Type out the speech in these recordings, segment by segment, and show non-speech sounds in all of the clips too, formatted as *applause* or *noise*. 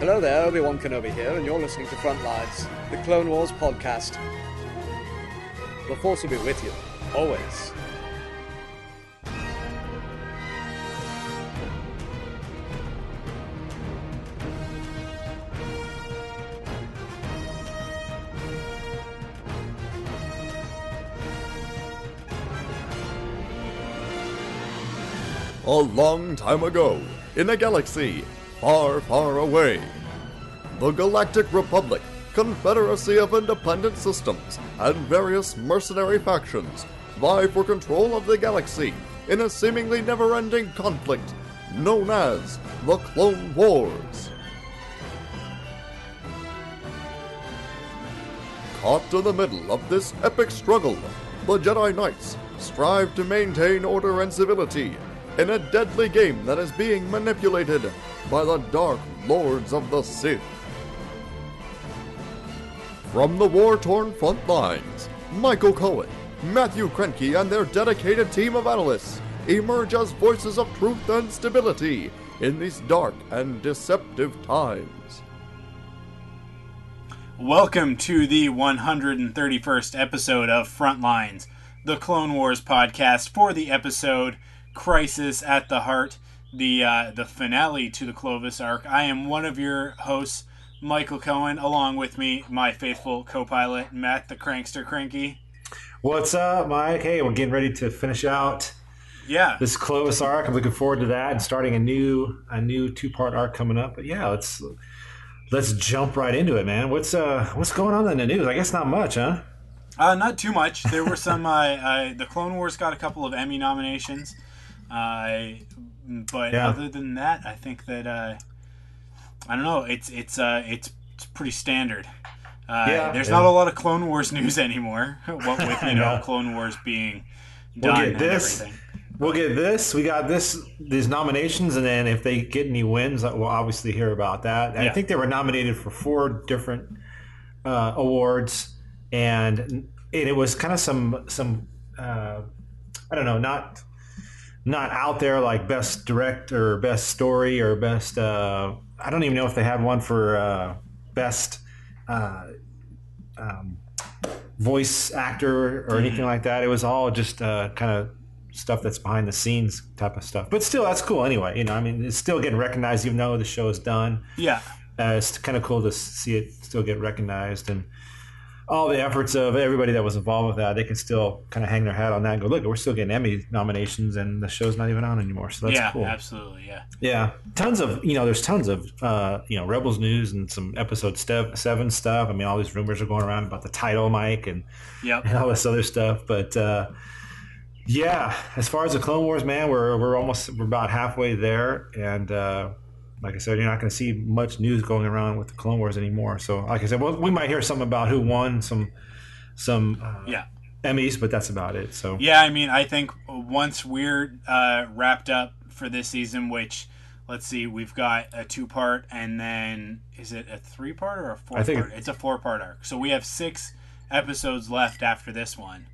Hello there, Obi-Wan Kenobi here, and you're listening to Frontlines, the Clone Wars podcast. The Force will be with you, always. A long time ago, in a galaxy far, far away, the Galactic Republic, confederacy of independent systems, and various mercenary factions vie for control of the galaxy in a seemingly never ending conflict known as the Clone Wars. Caught in the middle of this epic struggle, the Jedi Knights strive to maintain order and civility in a deadly game that is being manipulated by the Dark Lords of the Sith. From the war torn front lines, Michael Cohen, Matthew Krenke, and their dedicated team of analysts emerge as voices of truth and stability in these dark and deceptive times. Welcome to the 131st episode of Frontlines, the Clone Wars podcast for the episode Crisis at the Heart, the uh, the finale to the Clovis arc. I am one of your hosts, Michael Cohen, along with me, my faithful co-pilot Matt the Crankster Cranky. What's up, Mike? Hey, we're getting ready to finish out Yeah, this Clovis arc. I'm looking forward to that and starting a new a new two part arc coming up. But yeah, let's let's jump right into it, man. What's uh what's going on in the news? I guess not much, huh? uh, not too much. There were some. *laughs* uh, uh, the Clone Wars got a couple of Emmy nominations. Uh, but Yeah. other than that, I think that uh, I don't know. It's it's uh, it's it's pretty standard. Uh, Yeah, there's yeah. not a lot of Clone Wars *laughs* news anymore. *laughs* what with you know Yeah. Clone Wars being We'll done get and this. everything. We'll get this. We got this. These nominations, and then if they get any wins, we'll obviously hear about that. I think they were nominated for four different uh, awards, and, and it was kind of some some uh, I don't know, not not out there like best director, or best story, or best. Uh, I don't even know if they had one for uh, best. Uh, um, voice actor or anything like that. It was all just uh, kind of stuff that's behind the scenes type of stuff. But still, that's cool anyway. You know, I mean, it's still getting recognized even though the show is done. Yeah, Uh, it's kind of cool to see it still get recognized and all the efforts of everybody that was involved with that. They can still kind of hang their hat on that and go, look, we're still getting Emmy nominations and the show's not even on anymore. So that's yeah, cool. absolutely. Yeah, Yeah, tons of you know. There's tons of uh, you know Rebels news and some episode step, seven stuff. I mean, all these rumors are going around about the title, Mike, and, yep. and all this other stuff. But uh, yeah, as far as the Clone Wars, man, we're we're almost we're about halfway there, and uh, like I said, you're not going to see much news going around with the Clone Wars anymore. So, like I said, well, we might hear something about who won some some uh, Yeah. Emmys, but that's about it. So Yeah, I mean, I think once we're uh, wrapped up for this season, which let's see, we've got a two part, and then is it a three part or a four I think part? It's a four part arc. So we have six episodes left after this one,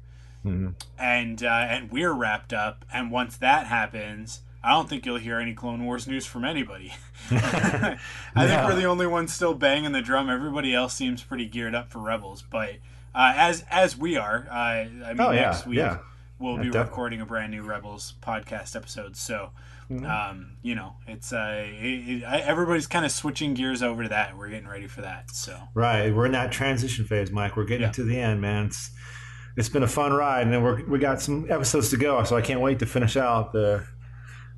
Mhm. and uh, and we're wrapped up. And once that happens. I don't think you'll hear any Clone Wars news from anybody. *laughs* *laughs* I think we're the only ones still banging the drum. Everybody else seems pretty geared up for Rebels, but uh, as as we are, uh, I mean, Oh, yeah, next week yeah. we'll Yeah, be definitely. recording a brand new Rebels podcast episode. So, Mm-hmm. um, you know, it's uh, it, it, I- everybody's kind of switching gears over to that. We're getting ready for that. So, Right, we're in that transition phase, Mike. We're getting to the end, man. It's it's been a fun ride, and then we're we got some episodes to go, so I can't wait to finish out the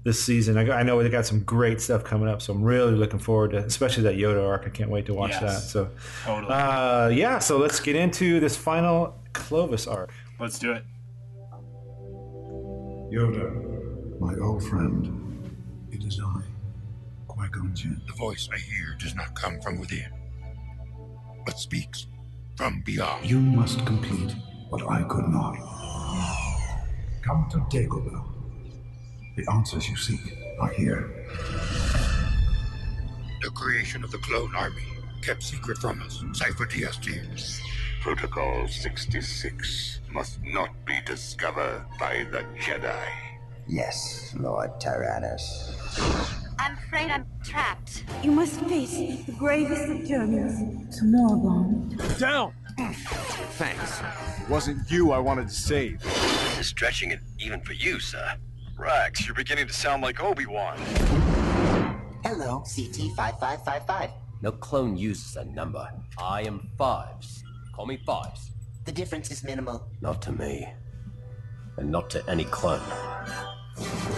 this season. I, I know they got some great stuff coming up, so I'm really looking forward to, especially that Yoda arc. I can't wait to watch Yes. that. So, totally, uh, yeah, so let's get into this final Clovis arc. let's do it. Yoda, my old friend, it is I, Qui-Gon Jinn. The voice I hear does not come from within, but speaks from beyond. You must complete what I could not. Come to Dagobah. The answers you seek are here. The creation of the clone army, kept secret from us, Sifo-Dyas. Protocol 66 must not be discovered by the Jedi. Yes, Lord Tyrannus. I'm afraid I'm trapped. You must face the gravest of journeys to Moraband. Down! Thanks. It wasn't you I wanted to save. This is stretching it even for you, sir. Rex, you're beginning to sound like Obi-Wan. Hello, CT5555. No clone uses a number. I am Fives. Call me Fives. The difference is minimal. Not to me. And not to any clone.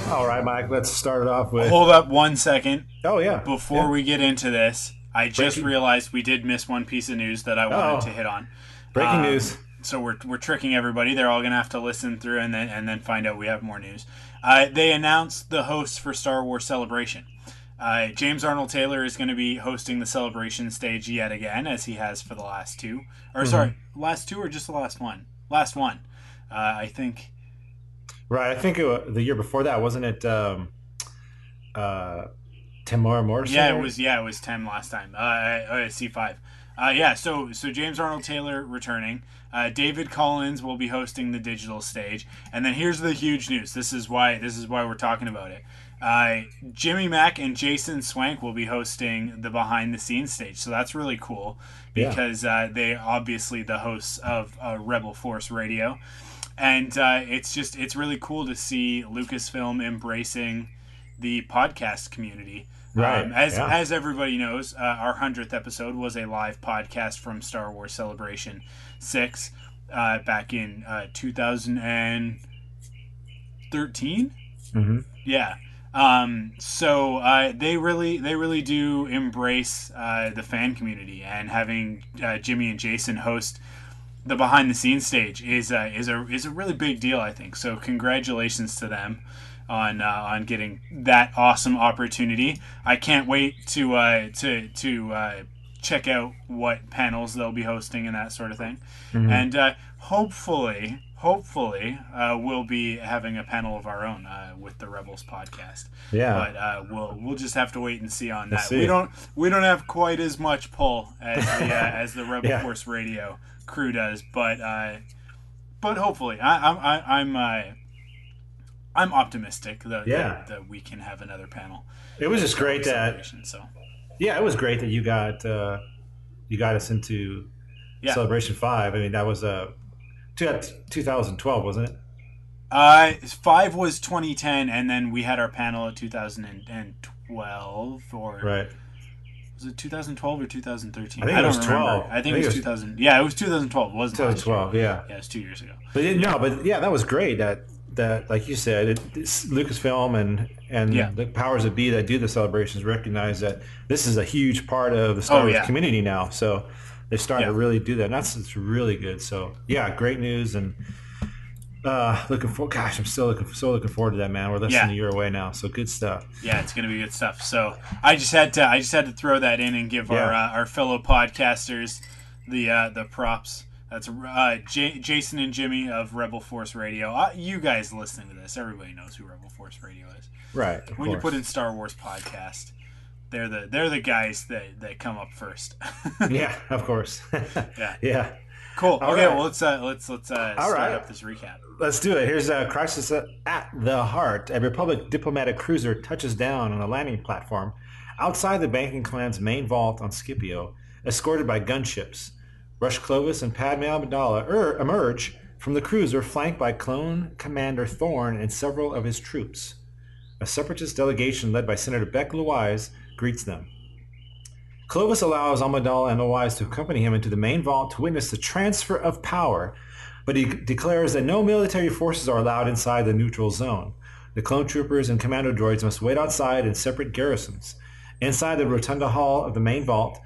All right, Mike, let's start it off with. Hold up one second. Oh, yeah. Before Yeah. we get into this, I just Breaking- realized we did miss one piece of news that I wanted Oh. to hit on. Breaking Um, news. So we're, we're tricking everybody. They're all gonna have to listen through and then and then find out we have more news. Uh, they announced the hosts for Star Wars Celebration. Uh, James Arnold Taylor is going to be hosting the celebration stage yet again, as he has for the last two. Or Mhm. sorry, last two or just the last one? Last one. Uh, I think. Right, I think it, the year before that wasn't it. Um, uh, Temuera Morrison. Yeah, it was. Yeah, it was Tim last time. Uh, uh, C five. Uh, yeah, so so James Arnold Taylor returning. Uh, David Collins will be hosting the digital stage, and then here's the huge news. This is why this is why we're talking about it. Uh, Jimmy Mac and Jason Swank will be hosting the behind the scenes stage, so that's really cool Yeah. because uh, they obviously the hosts of uh, Rebel Force Radio, and uh, it's just it's really cool to see Lucasfilm embracing the podcast community. Right, Um, as yeah. as everybody knows, uh, our hundredth episode was a live podcast from Star Wars Celebration Six uh, back in uh, 2013. Mm-hmm. Yeah. Um, so uh, they really they really do embrace uh, the fan community, and having uh, Jimmy and Jason host the behind the scenes stage is uh, is a is a really big deal, I think. So congratulations to them on uh, on getting that awesome opportunity. I can't wait to uh, to to uh, check out what panels they'll be hosting and that sort of thing. Mhm. And uh, hopefully, hopefully, uh, we'll be having a panel of our own uh, with the Rebels podcast. Yeah. But uh, we'll we'll just have to wait and see on that. We don't we don't have quite as much pull as the uh, *laughs* as the Rebel Yeah. Force Radio crew does, but uh, but hopefully, I, I'm I, I'm uh, I'm optimistic that, Yeah. that that we can have another panel. It was just great that- so Yeah, it was great that you got uh, you got us into Yeah. Celebration Five. I mean, that was uh, 2012, wasn't it? uh, five was 2010, and then we had our panel at 2012 or Right. Was it 2012 or 2013? I think it don't was remember. 12. I think, it was 2000. Yeah, it was 2012. Wasn't it? 2012. Yeah. Yeah, it's two years ago. But it, no, but yeah, that was great. That that like you said, it, Lucasfilm and and Yeah. the powers that be that do the celebrations recognize that this is a huge part of the Star Oh, Wars yeah. community now. So they're starting to really do that. And that's it's really good. So yeah, great news and. Uh, looking for gosh, I'm still looking so looking forward to that man. We're less Yeah. than a year away now, so good stuff. Yeah, it's gonna be good stuff. So I just had to I just had to throw that in and give our uh, our fellow podcasters the uh, the props. That's uh, J- Jason and Jimmy of Rebel Force Radio. Uh, you guys listening to this, everybody knows who Rebel Force Radio is. Right. when you put in Star Wars podcast, they're the they're the guys that, that come up first. *laughs* yeah, of course. Yeah. *laughs* yeah. Cool. All okay, right. well let's uh, let's let's uh, All start right. up this recap. Let's do it. Here's a crisis at the heart. A Republic diplomatic cruiser touches down on a landing platform outside the banking clan's main vault on Scipio, escorted by gunships. Rush Clovis and Padme Amidala er, emerge from the cruiser, flanked by clone Commander Thorn and several of his troops. A separatist delegation led by Senator Beck Lawise greets them. Clovis allows Amidala and Lawise to accompany him into the main vault to witness the transfer of power but he declares that no military forces are allowed inside the neutral zone. The clone troopers and commando droids must wait outside in separate garrisons. Inside the rotunda hall of the main vault,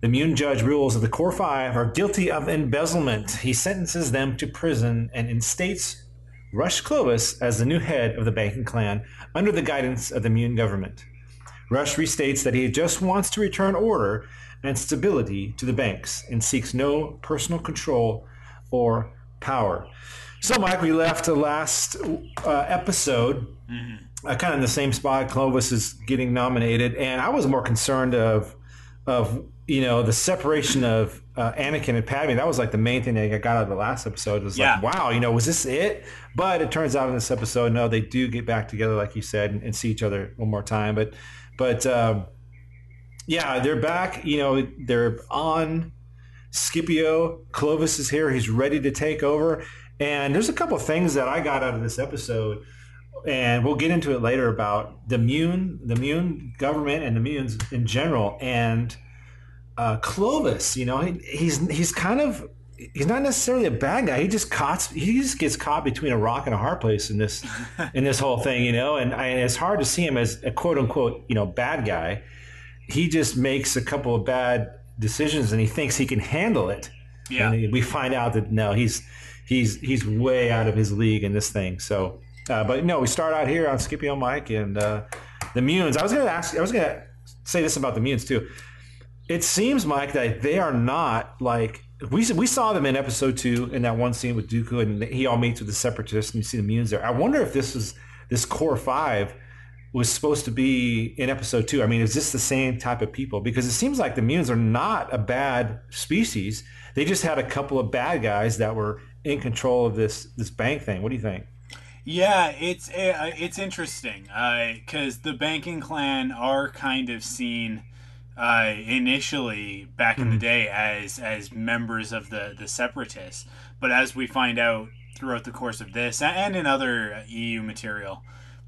the Muun judge rules that the Core Five are guilty of embezzlement. He sentences them to prison and instates Rush Clovis as the new head of the banking clan under the guidance of the Muun government. Rush restates that he just wants to return order and stability to the banks and seeks no personal control or power. So, Mike, we left the last uh, episode uh, kind of in the same spot. Clovis is getting nominated, and I was more concerned of of you know the separation of uh, Anakin and Padme. That was like the main thing that I got out of the last episode. Was Yeah. like, wow, you know, was this it? But it turns out in this episode, no, they do get back together, like you said, and, and see each other one more time. But, but um, yeah, they're back. You know, they're on Scipio. Clovis is here. He's ready to take over. And there's a couple of things that I got out of this episode, and we'll get into it later about the Muun, the Muun government, and the Muuns in general. And uh, Clovis, you know, he, he's he's kind of he's not necessarily a bad guy. He just caught he just gets caught between a rock and a hard place in this *laughs* in this whole thing, you know. And, and it's hard to see him as a quote unquote you know bad guy. He just makes a couple of bad decisions, and he thinks he can handle it. Yeah. And we find out that no, he's he's he's way out of his league in this thing. So, uh, but no, we start out here on Scipio Mike and uh, the Muuns. I was to ask. I was going to say this about the Muuns too. It seems, Mike, that they are not like we we saw them in episode two in that one scene with Dooku, and he all meets with the Separatists, and you see the Muuns there. I wonder if this is this core five was supposed to be in episode two. I mean, is this the same type of people? Because it seems like the Muuns are not a bad species. They just had a couple of bad guys that were in control of this this bank thing. What do you think? Yeah, it's uh, it's interesting because the banking clan are kind of seen uh, initially back in the day as as members of the the separatists, but as we find out throughout the course of this and in other EU material,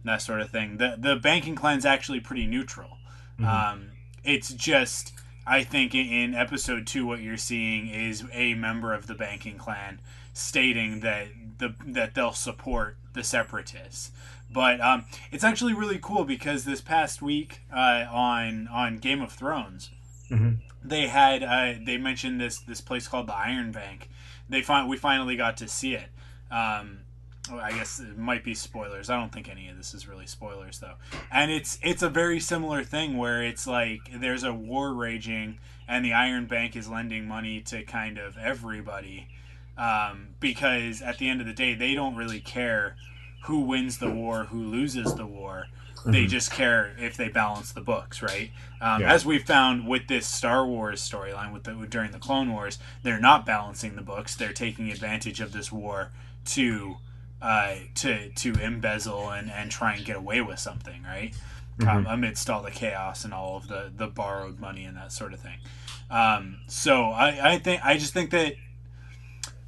that sort of thing, the the banking clan's actually pretty neutral. Um, it's just I think in, in episode two, what you're seeing is a member of the banking clan stating that the that they'll support the separatists. But um, it's actually really cool because this past week uh, on on Game of Thrones, Mhm. they had uh, they mentioned this this place called the Iron Bank. They find we finally got to see it. Um, I guess it might be spoilers. I don't think any of this is really spoilers though. And it's it's a very similar thing where it's like there's a war raging and the Iron Bank is lending money to kind of everybody um, because at the end of the day they don't really care who wins the war, who loses the war. They Mhm. just care if they balance the books, right? Um, Yeah. As we found with this Star Wars storyline with the during the Clone Wars, they're not balancing the books. They're taking advantage of this war to uh, to to embezzle and, and try and get away with something, right? Um, Mhm. amidst all the chaos and all of the the borrowed money and that sort of thing. Um, so I, I think I just think that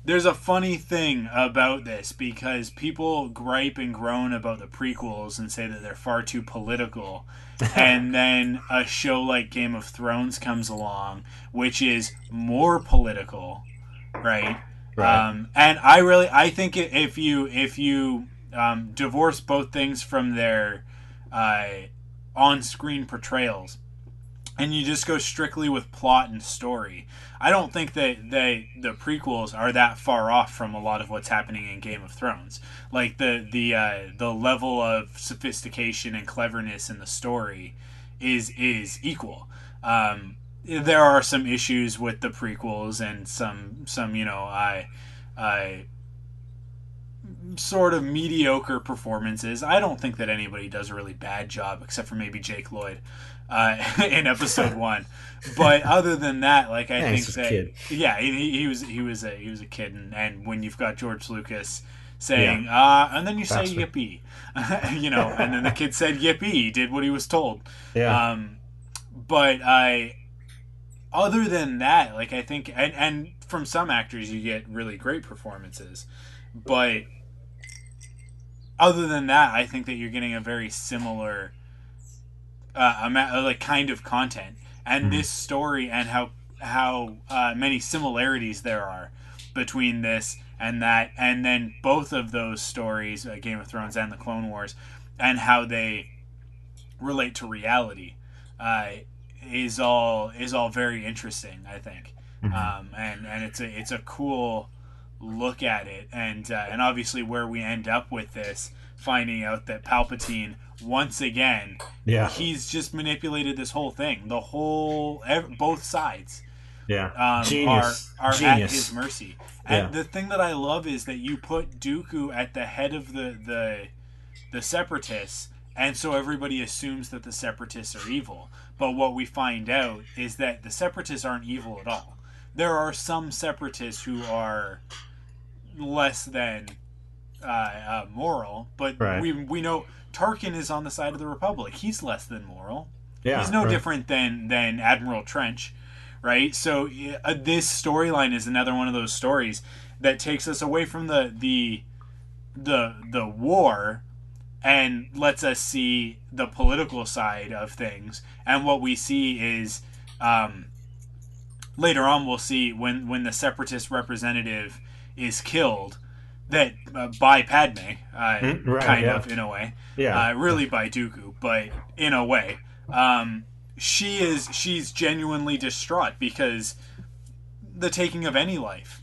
there's a funny thing about this because people gripe and groan about the prequels and say that they're far too political. *laughs* and then a show like Game of Thrones comes along, which is more political, right? Right. Um, and I really, I think if you if you um, divorce both things from their uh, on-screen portrayals, and you just go strictly with plot and story, I don't think that they the prequels are that far off from a lot of what's happening in Game of Thrones. Like the the uh, the level of sophistication and cleverness in the story is is equal. Um, there are some issues with the prequels and some some you know I I sort of mediocre performances. I don't think that anybody does a really bad job except for maybe Jake Lloyd uh, *laughs* in episode one. But other than that, like I Yeah, think he's just a that kid. yeah, he, he was he was a he was a kid, and, and when you've got George Lucas saying, uh, and then you say yippee, *laughs* you know, and then the kid said yippee, he did what he was told. Yeah. Um, but I, other than that, like I think, and and from some actors you get really great performances, but other than that, I think that you're getting a very similar, uh, ama- like kind of content, and this story and how how uh, many similarities there are between this and that, and then both of those stories, uh, Game of Thrones and the Clone Wars, and how they relate to reality, uh, is all is all very interesting. I think, um, and and it's a it's a cool look at it, and uh, and obviously where we end up with this, finding out that Palpatine once again, Yeah. he's just manipulated this whole thing, the whole ev- both sides Yeah. um, Genius. are, are at his mercy. And Yeah. the thing that I love is that you put Dooku at the head of the the the separatists, and so everybody assumes that the separatists are evil. But what we find out is that the separatists aren't evil at all. there are some separatists who are less than uh, uh, moral, but Right. we we know Tarkin is on the side of the Republic. He's less than moral. Yeah, he's no right. different than than Admiral Trench, right? So uh, this storyline is another one of those stories that takes us away from the the the the war and lets us see the political side of things. And what we see is um, later on we'll see when when the separatist representative is killed that uh, by Padme, uh, Mm, right, kind yeah. of in a way, Yeah. uh, really by Dooku, but in a way, um, she is she's genuinely distraught because the taking of any life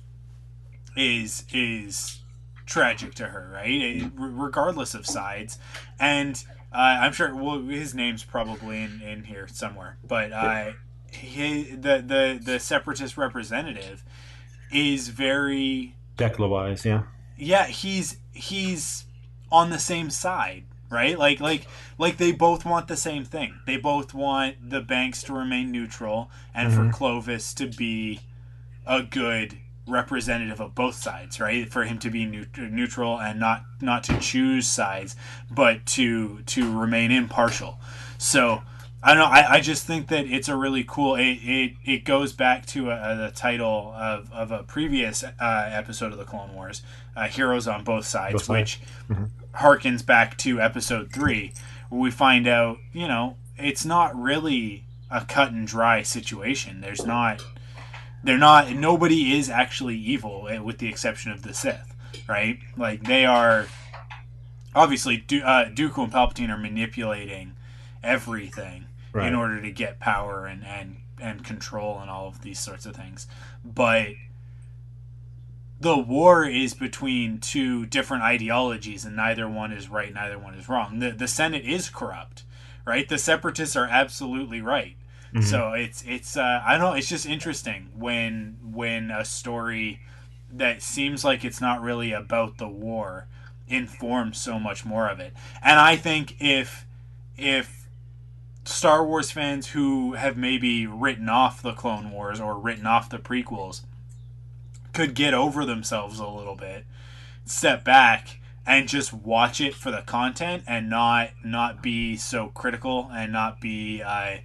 is is tragic to her, right? It- regardless of sides, and uh, I'm sure well, his name's probably in, in here somewhere, but uh, he, the the the separatist representative is very Decla wise, yeah. Yeah he's he's on the same side right? Like like like they both want the same thing. They both want the banks to remain neutral and Mhm. for clovis to be a good representative of both sides right? For him to be neut- neutral and not not to choose sides but to to remain impartial. So I don't know. I, I just think that it's a really cool. It it, it goes back to uh the title of, of a previous uh, episode of the Clone Wars, uh, Heroes on Both Sides, Both sides. which Mhm. harkens back to episode three, where we find out, you know, it's not really a cut and dry situation. There's not, they're not, nobody is actually evil, eh, with the exception of the Sith, right? Like they are, obviously, du- uh, Dooku and Palpatine are manipulating everything Right. in order to get power and, and, and control and all of these sorts of things. But the war is between two different ideologies and neither one is right neither one is wrong the, the senate is corrupt right the separatists are absolutely right Mhm. so it's it's uh, i don't know it's just interesting when when a story that seems like it's not really about the war informs so much more of it and i think if if Star Wars fans who have maybe written off the Clone Wars or written off the prequels could get over themselves a little bit, step back and just watch it for the content and not not be so critical and not be uh,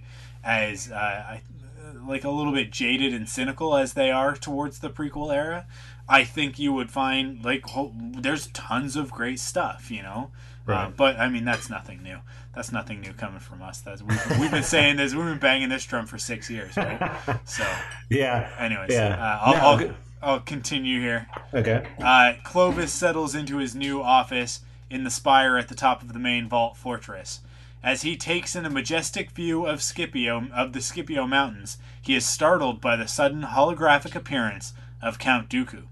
as uh, like a little bit jaded and cynical as they are towards the prequel era. I think you would find like there's tons of great stuff, you know. Uh, but I mean that's nothing new. That's nothing new coming from us. That's we've, we've been saying this. We've been banging this drum for six years, right? *laughs* So Yeah. Anyways, Yeah. uh, I'll, No, I'll. I'll continue here. Okay. Uh, Clovis settles into his new office in the spire at the top of the main vault fortress. As he takes in a majestic view of Scipio of the Scipio Mountains, he is startled by the sudden holographic appearance of Count Dooku.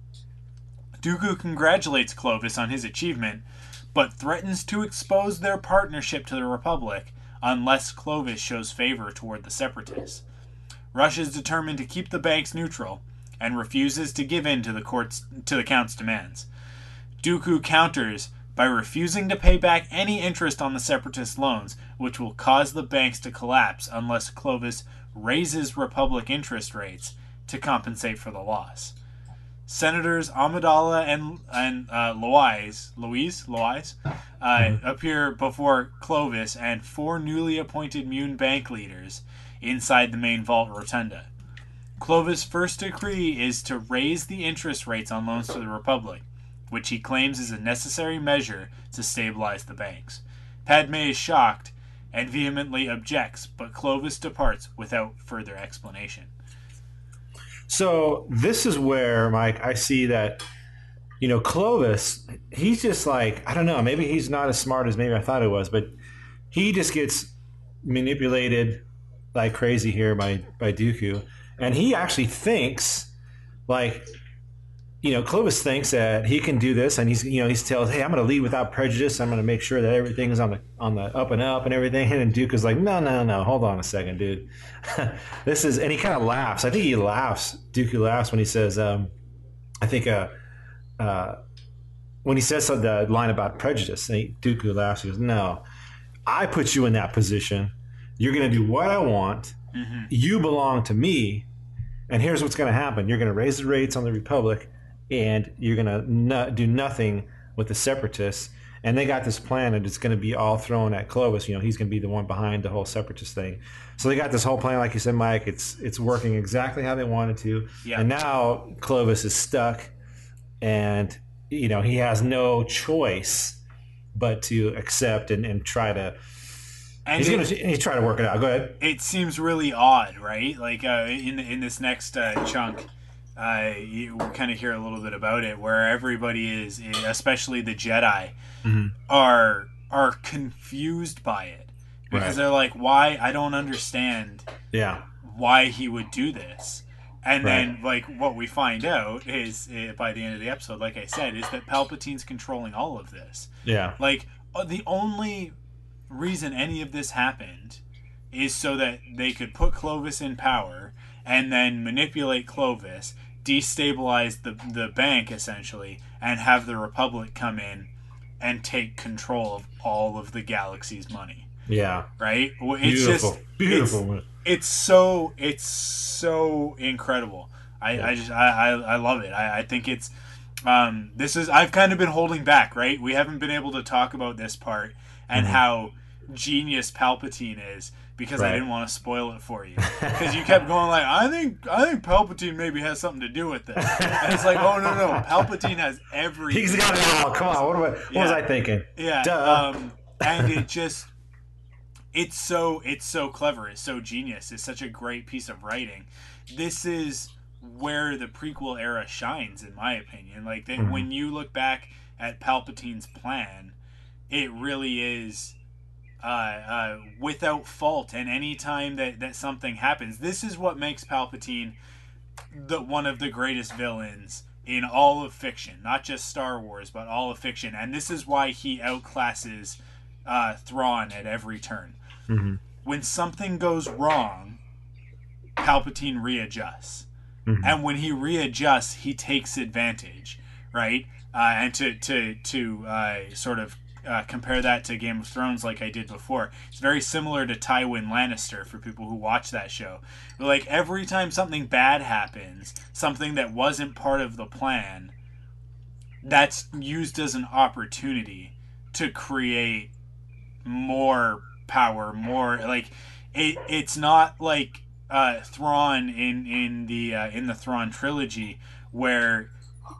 Dooku congratulates Clovis on his achievement, but threatens to expose their partnership to the Republic unless Clovis shows favor toward the Separatists. Rush is determined to keep the banks neutral and refuses to give in to the court's to the count's demands. Dooku counters by refusing to pay back any interest on the separatist loans, which will cause the banks to collapse unless Clovis raises republic interest rates to compensate for the loss. Senators Amidala and and uh, Loise, Louise, Loise, uh, appear before Clovis and four newly appointed Muun bank leaders inside the main vault rotunda. Clovis' first decree is to raise the interest rates on loans to the Republic, which he claims is a necessary measure to stabilize the banks. Padme is shocked and vehemently objects, but Clovis departs without further explanation. So this is where, Mike, I see that, you know, Clovis, he's just like, I don't know, maybe he's not as smart as maybe I thought he was, but he just gets manipulated like crazy here by, by Dooku. And he actually thinks, like, you know, Clovis thinks that he can do this, and he's, you know, he's tells, hey, I'm going to lead without prejudice. I'm going to make sure that everything is on the on the up and up and everything. And Dooku is like, no, no, no, hold on a second, dude. *laughs* this is, and he kind of laughs. I think he laughs. Dooku laughs when he says, um, I think, uh, uh, when he says the line about prejudice, and he, Dooku laughs. He goes, no, I put you in that position. You're going to do what I want. You belong to me and here's what's going to happen: you're going to raise the rates on the Republic, and you're going to no- do nothing with the Separatists. And they got this plan, and it's going to be all thrown at Clovis. You know, he's going to be the one behind the whole Separatist thing. So they got this whole plan, like you said, Mike. It's it's working exactly how they wanted to. Yeah. And now Clovis is stuck, and you know he has no choice but to accept and, and try to. And he's it- gonna he's trying to work it out. Go ahead. it seems really odd, right? Like uh, in in this next uh, chunk, uh, you kind of hear a little bit about it, where everybody is, especially the Jedi, Mhm. are are confused by it because Right. they're like, "Why? I don't understand Yeah. why he would do this." And Right. then, like, what we find out is uh, by the end of the episode, like I said, is that Palpatine's controlling all of this. Yeah. Like uh, the only reason any of this happened is so that they could put Clovis in power and then manipulate Clovis, destabilize the the bank essentially, and have the Republic come in and take control of all of the galaxy's money. Yeah. Right? It's Beautiful. just Beautiful. It's, it's so it's so incredible. I, I just I, I, I love it. I, I think it's um, this is I've kind of been holding back, right? We haven't been able to talk about this part and Mhm. how genius Palpatine is because I didn't want to spoil it for you *laughs* because you kept going like I think I think Palpatine maybe has something to do with this and it's like oh no no Palpatine has everything. *laughs* He's got it all. Come on. What, I, what was I thinking? Yeah. Duh. Um, and it just it's so it's so clever. It's so genius. It's such a great piece of writing. This is where the prequel era shines, in my opinion. Like that, Mhm. when you look back at Palpatine's plan, it really is. Uh, uh, without fault, and any time that, that something happens, this is what makes Palpatine the one of the greatest villains in all of fiction, not just Star Wars, but all of fiction. And this is why he outclasses uh, Thrawn at every turn. Mhm. When something goes wrong, Palpatine readjusts, Mhm. and when he readjusts, he takes advantage, right? Uh, and to to to uh, sort of uh, compare that to Game of Thrones, like I did before, it's very similar to Tywin Lannister for people who watch that show. Like every time something bad happens, something that wasn't part of the plan, that's used as an opportunity to create more power, more like it. It's not like uh, Thrawn in in the uh, in the Thrawn trilogy where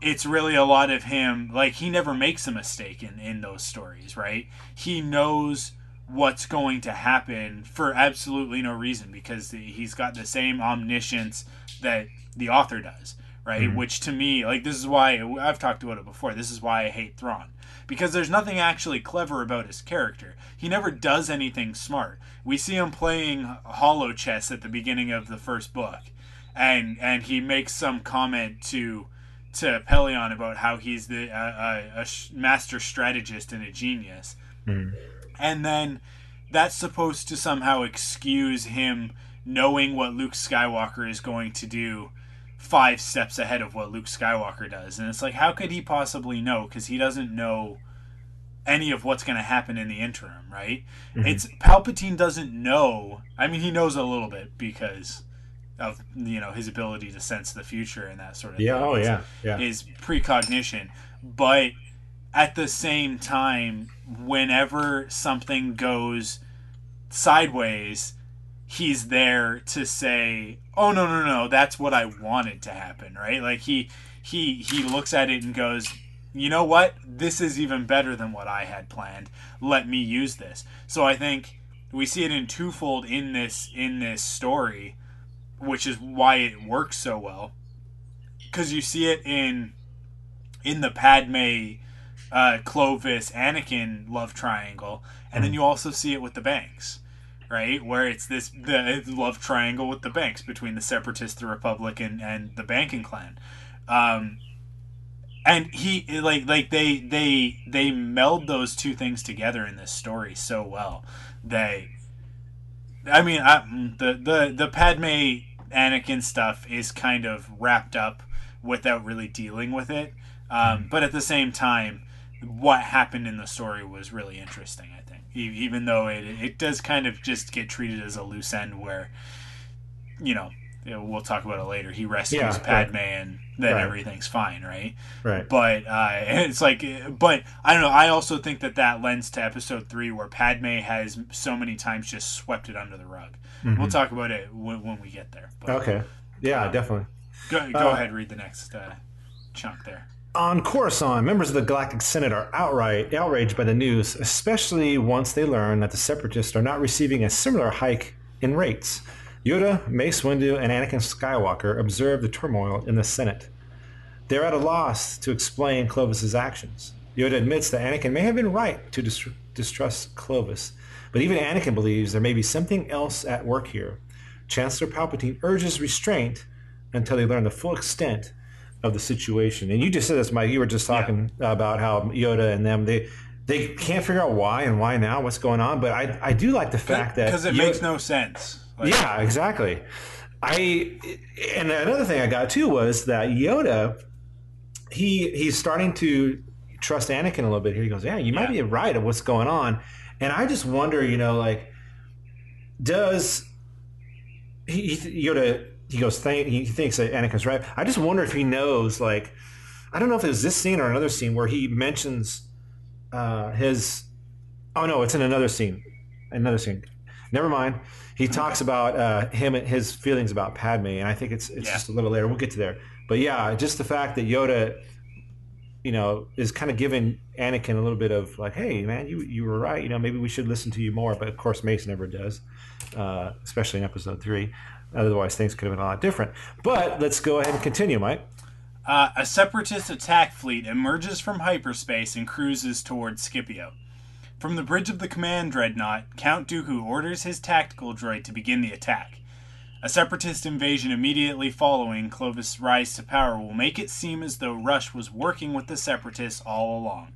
it's really a lot of him like he never makes a mistake in in those stories right? He knows what's going to happen for absolutely no reason because he's got the same omniscience that the author does right? Mhm. which to me like this is why i've talked about it before this is why i hate Thrawn. Because there's nothing actually clever about his character. He never does anything smart. We see him playing hollow chess at the beginning of the first book and and he makes some comment to to Pellaeon about how he's the uh, a, a master strategist and a genius, Mhm. and then that's supposed to somehow excuse him knowing what Luke Skywalker is going to do five steps ahead of what Luke Skywalker does, and it's like how could he possibly know because he doesn't know any of what's going to happen in the interim, right? Mhm. It's Palpatine doesn't know. I mean, he knows a little bit because of you know his ability to sense the future and that sort of Yeah, thing. oh, yeah, yeah. His precognition, but at the same time, whenever something goes sideways, he's there to say, "Oh no, no, no, that's what I wanted to happen." Right? Like he he he looks at it and goes, "You know what? This is even better than what I had planned. Let me use this." So I think we see it in twofold in this in this story, which is why it works so well. Because you see it in in the Padme, uh, Clovis, Anakin love triangle, and then you also see it with the Banks, right? Where it's this the love triangle with the Banks between the Separatists, the Republic, and, and the Banking clan. Um, and he like like they they they meld those two things together in this story so well. They, I mean, I, the the the Padme Anakin stuff is kind of wrapped up without really dealing with it. Um, but at the same time, what happened in the story was really interesting. I think, E- even though it it does kind of just get treated as a loose end, where you know you know, we'll talk about it later. He rescues Yeah, Padme, right. and then Right. everything's fine, right? Right. But uh, *laughs* it's like, but I don't know. I also think that that lends to episode three, where Padme has so many times just swept it under the rug. Mhm. We'll talk about it when, when we get there. But Okay. Yeah, definitely. Go, go Uh, ahead, read the next uh, chunk there. On Coruscant, members of the Galactic Senate are outright outraged by the news, especially once they learn that the Separatists are not receiving a similar hike in rates. Yoda, Mace Windu, and Anakin Skywalker observe the turmoil in the Senate. They're at a loss to explain Clovis's actions. Yoda admits that Anakin may have been right to dis- distrust Clovis, but even Anakin believes there may be something else at work here. Chancellor Palpatine urges restraint until they learn the full extent of the situation. And you just said this, Mike. You were just talking about how Yoda and them they they can't figure out why and why now, what's going on. But I I do like the fact that Because it Yoda- makes no sense. Like, yeah, exactly. I and another thing I got too was that Yoda, he he's starting to trust Anakin a little bit here. He goes, "Yeah, you might be right of what's going on," and I just wonder, you know, like does he, he Yoda? He goes, "Thank." He thinks that Anakin's right. I just wonder if he knows, like, I don't know if it was this scene or another scene where he mentions uh, his. Oh no, it's in another scene. Another scene. Never mind. He talks about uh, him and his feelings about Padme, and I think it's it's just a little later. We'll get to there. But yeah, just the fact that Yoda, you know, is kind of giving Anakin a little bit of like, "Hey, man, you you were right. You know, maybe we should listen to you more." But of course, Mace never does, uh, especially in Episode Three. Otherwise, things could have been a lot different. But let's go ahead and continue, Mike. Uh, a separatist attack fleet emerges from hyperspace and cruises towards Scipio. From the bridge of the command dreadnought, Count Dooku orders his tactical droid to begin the attack. A separatist invasion immediately following Clovis' rise to power will make it seem as though Rush was working with the separatists all along.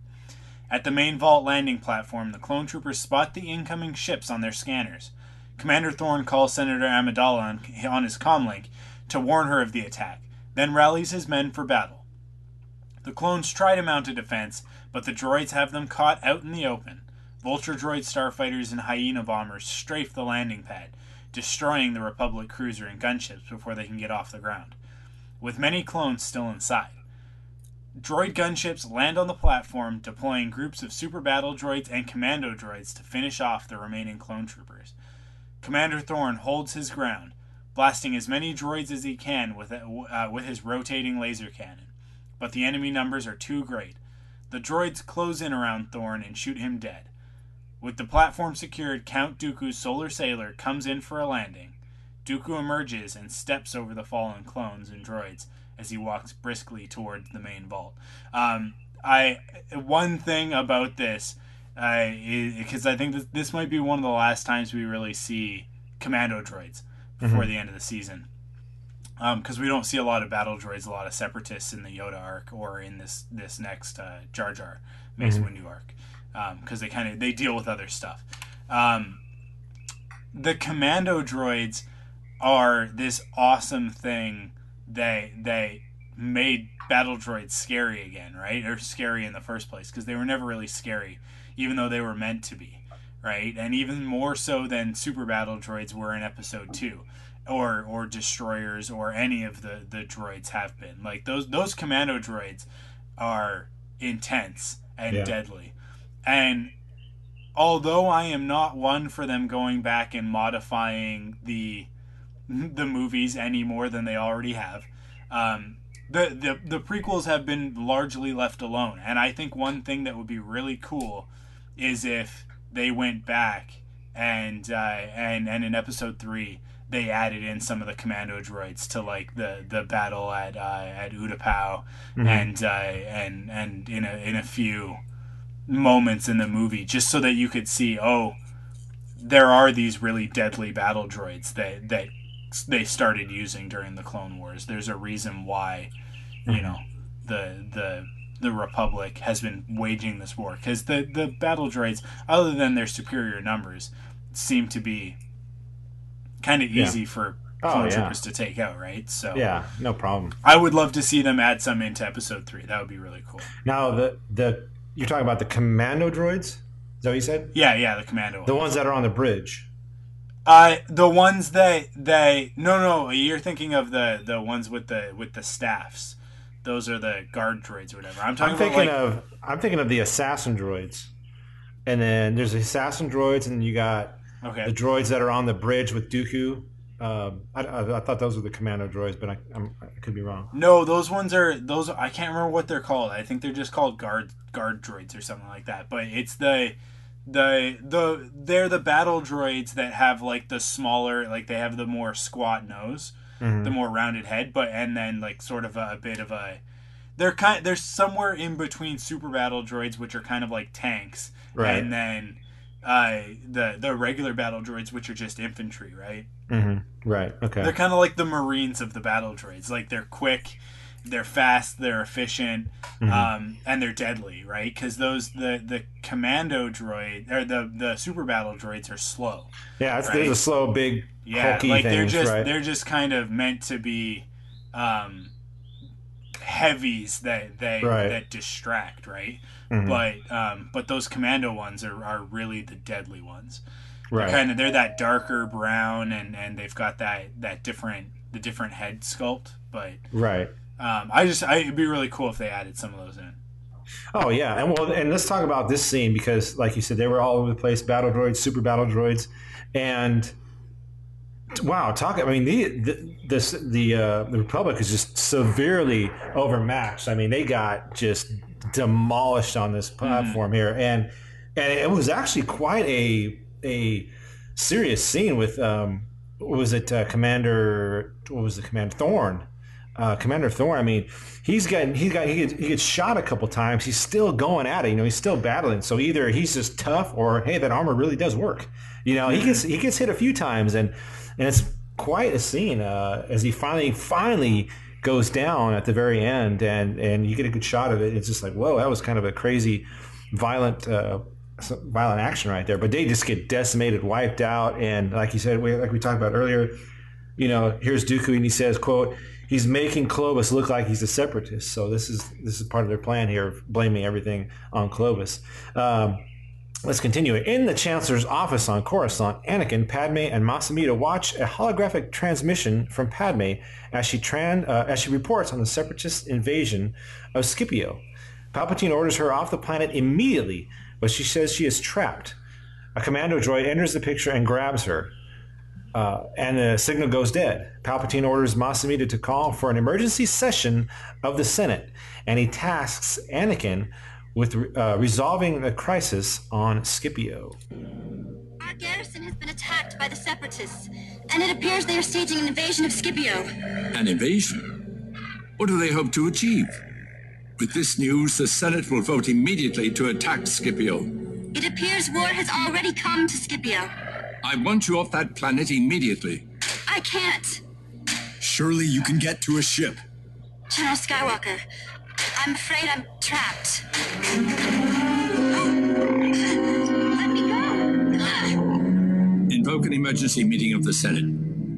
At the main vault landing platform, the clone troopers spot the incoming ships on their scanners. Commander Thorn calls Senator Amidala on, on his comlink to warn her of the attack, then rallies his men for battle. The clones try to mount a defense, but the droids have them caught out in the open. Vulture droid starfighters and hyena bombers strafe the landing pad, destroying the Republic cruiser and gunships before they can get off the ground, with many clones still inside. Droid gunships land on the platform, deploying groups of super battle droids and commando droids to finish off the remaining clone troopers. Commander Thorn holds his ground, blasting as many droids as he can with, uh, with his rotating laser cannon, but the enemy numbers are too great. The droids close in around Thorn and shoot him dead. With the platform secured, Count Dooku's solar sailor comes in for a landing. Dooku emerges and steps over the fallen clones and droids as he walks briskly towards the main vault. Um, I one thing about this, because I think this, this might be one of the last times we really see commando droids before Mhm. the end of the season. Because we don't see a lot of battle droids, a lot of separatists in the Yoda arc or in this this next uh, Jar Jar Mace Mhm. Windu arc, because they kind of they deal with other stuff. Um, the commando droids are this awesome thing they they made battle droids scary again right or scary in the first place because they were never really scary even though they were meant to be right and even more so than super battle droids were in episode 2 or or destroyers or any of the the droids have been like those those commando droids are intense and Yeah. deadly and although I am not one for them going back and modifying the the movies any more than they already have, um, the, the the prequels have been largely left alone. And I think one thing that would be really cool is if they went back and uh, and and in episode three they added in some of the commando droids to like the the battle at uh, at Utapau Mhm. and uh, and and in a in a few moments in the movie just so that you could see oh there are these really deadly battle droids that that they started using during the clone wars there's a reason why you mm-hmm. know the the the republic has been waging this war because the the battle droids other than their superior numbers seem to be kind of Yeah. easy for Oh, clone yeah. troopers to take out right so Yeah, no problem. i would love to see them add some into episode three that would be really cool Now the the you're talking about the commando droids. Is that what you said? yeah yeah the commando The ones that are on the bridge. Uh, the ones that they no no you're thinking of the the ones with the with the staffs. Those are the guard droids or whatever. I'm talking I'm about thinking like of I'm thinking of the assassin droids, and then there's the assassin droids, and then you got Okay. the droids that are on the bridge with Dooku. Um, I, I, I thought those were the commando droids, but I, I'm, I could be wrong. No, those ones are those. I can't remember what they're called. I think they're just called guard guard droids or something like that. But it's the the the they're the battle droids that have like the smaller, like they have the more squat nose, Mhm. the more rounded head, but and then like sort of a, bit of a. They're kind. They're somewhere in between super battle droids, which are kind of like tanks, Right. and then uh, the the regular battle droids, which are just infantry, right? Mm-hmm. Right. Okay. They're kind of like the Marines of the battle droids. Like they're quick, they're fast, they're efficient, Mhm. um, and they're deadly, right? Because those the the commando droid or the the super battle droids are slow. yeah, it's, right? there's a slow, big, Yeah, like things, they're just right? they're just kind of meant to be um, heavies that they Right. that distract, right? Mhm. But um, but those commando ones are, are really the deadly ones. Right. Kind of they're that darker brown and and they've got that that different the different head sculpt. But right. um, I just I, it'd be really cool if they added some of those in. Oh yeah, and well, and let's talk about this scene because, like you said, they were all over the place. Battle droids, super battle droids, and wow, talk. I mean, the the this, the uh, the Republic is just severely overmatched. I mean, they got just demolished on this platform here, and and it was actually quite a a serious scene with um, was it uh, Commander? What was the Commander Thorn? uh, Commander Thorn. I mean, he's getting he's got he gets, he gets shot a couple times. He's still going at it. You know, he's still battling. So either he's just tough, or hey, that armor really does work. You know, he gets he gets hit a few times, and and it's quite a scene uh, as he finally finally goes down at the very end, and and you get a good shot of it. It's just like whoa, that was kind of a crazy, violent. Uh, violent action right there but they just get decimated wiped out and like you said we, like we talked about earlier you know, here's Dooku, and he says, "quote He's making Clovis look like he's a separatist." So this is this is part of their plan here, of blaming everything on Clovis. Um, let's continue. In the Chancellor's office on Coruscant, Anakin, Padme, and Mas Amedda watch a holographic transmission from Padme as she tran- uh, as she reports on the separatist invasion of Scipio. Palpatine orders her off the planet immediately, but she says she is trapped. A commando droid enters the picture and grabs her. Uh, and the signal goes dead. Palpatine orders Mas Amedda to call for an emergency session of the Senate, and he tasks Anakin with uh, resolving the crisis on Scipio. Our garrison has been attacked by the Separatists, and it appears they are staging an invasion of Scipio. An invasion? What do they hope to achieve? With this news, the Senate will vote immediately to attack Scipio. It appears war has already come to Scipio. I want you off that planet immediately. I can't. Surely you can get to a ship. General Skywalker, I'm afraid I'm trapped. Let me go. Invoke an emergency meeting of the Senate.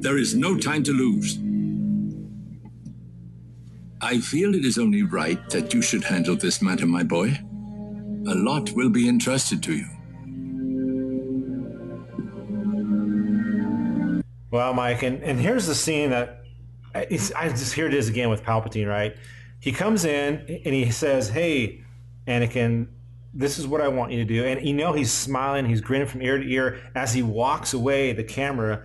There is no time to lose. I feel it is only right that you should handle this matter, my boy. A lot will be entrusted to you. Well, Mike, and, and here's the scene that it's, I just here it is again with Palpatine, right? He comes in and he says, "Hey, Anakin, this is what I want you to do." And you know he's smiling, he's grinning from ear to ear as he walks away. The camera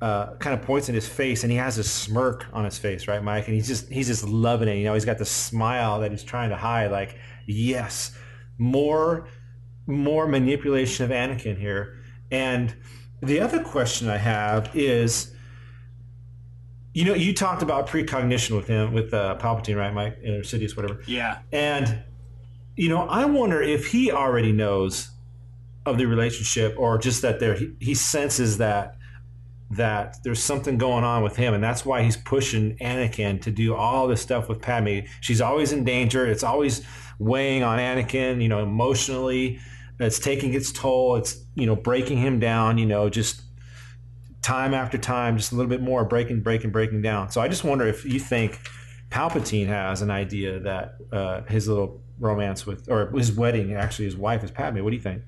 uh, kind of points in his face, and he has a smirk on his face, right, Mike? And he's just he's just loving it. You know, he's got the smile that he's trying to hide. Like, yes, more more manipulation of Anakin here, and the other question I have is, you know, you talked about precognition with him, with uh, Palpatine, right, Mike, or Sidious, whatever. Yeah. And, you know, I wonder if he already knows of the relationship, or just that there he, he senses that that there's something going on with him, and that's why he's pushing Anakin to do all this stuff with Padme. She's always in danger. It's always weighing on Anakin, you know, emotionally. It's taking its toll. It's you know breaking him down. You know, just time after time, just a little bit more breaking, breaking, breaking down. So I just wonder if you think Palpatine has an idea that uh, his little romance with, or his wedding, actually his wife is Padme. What do you think?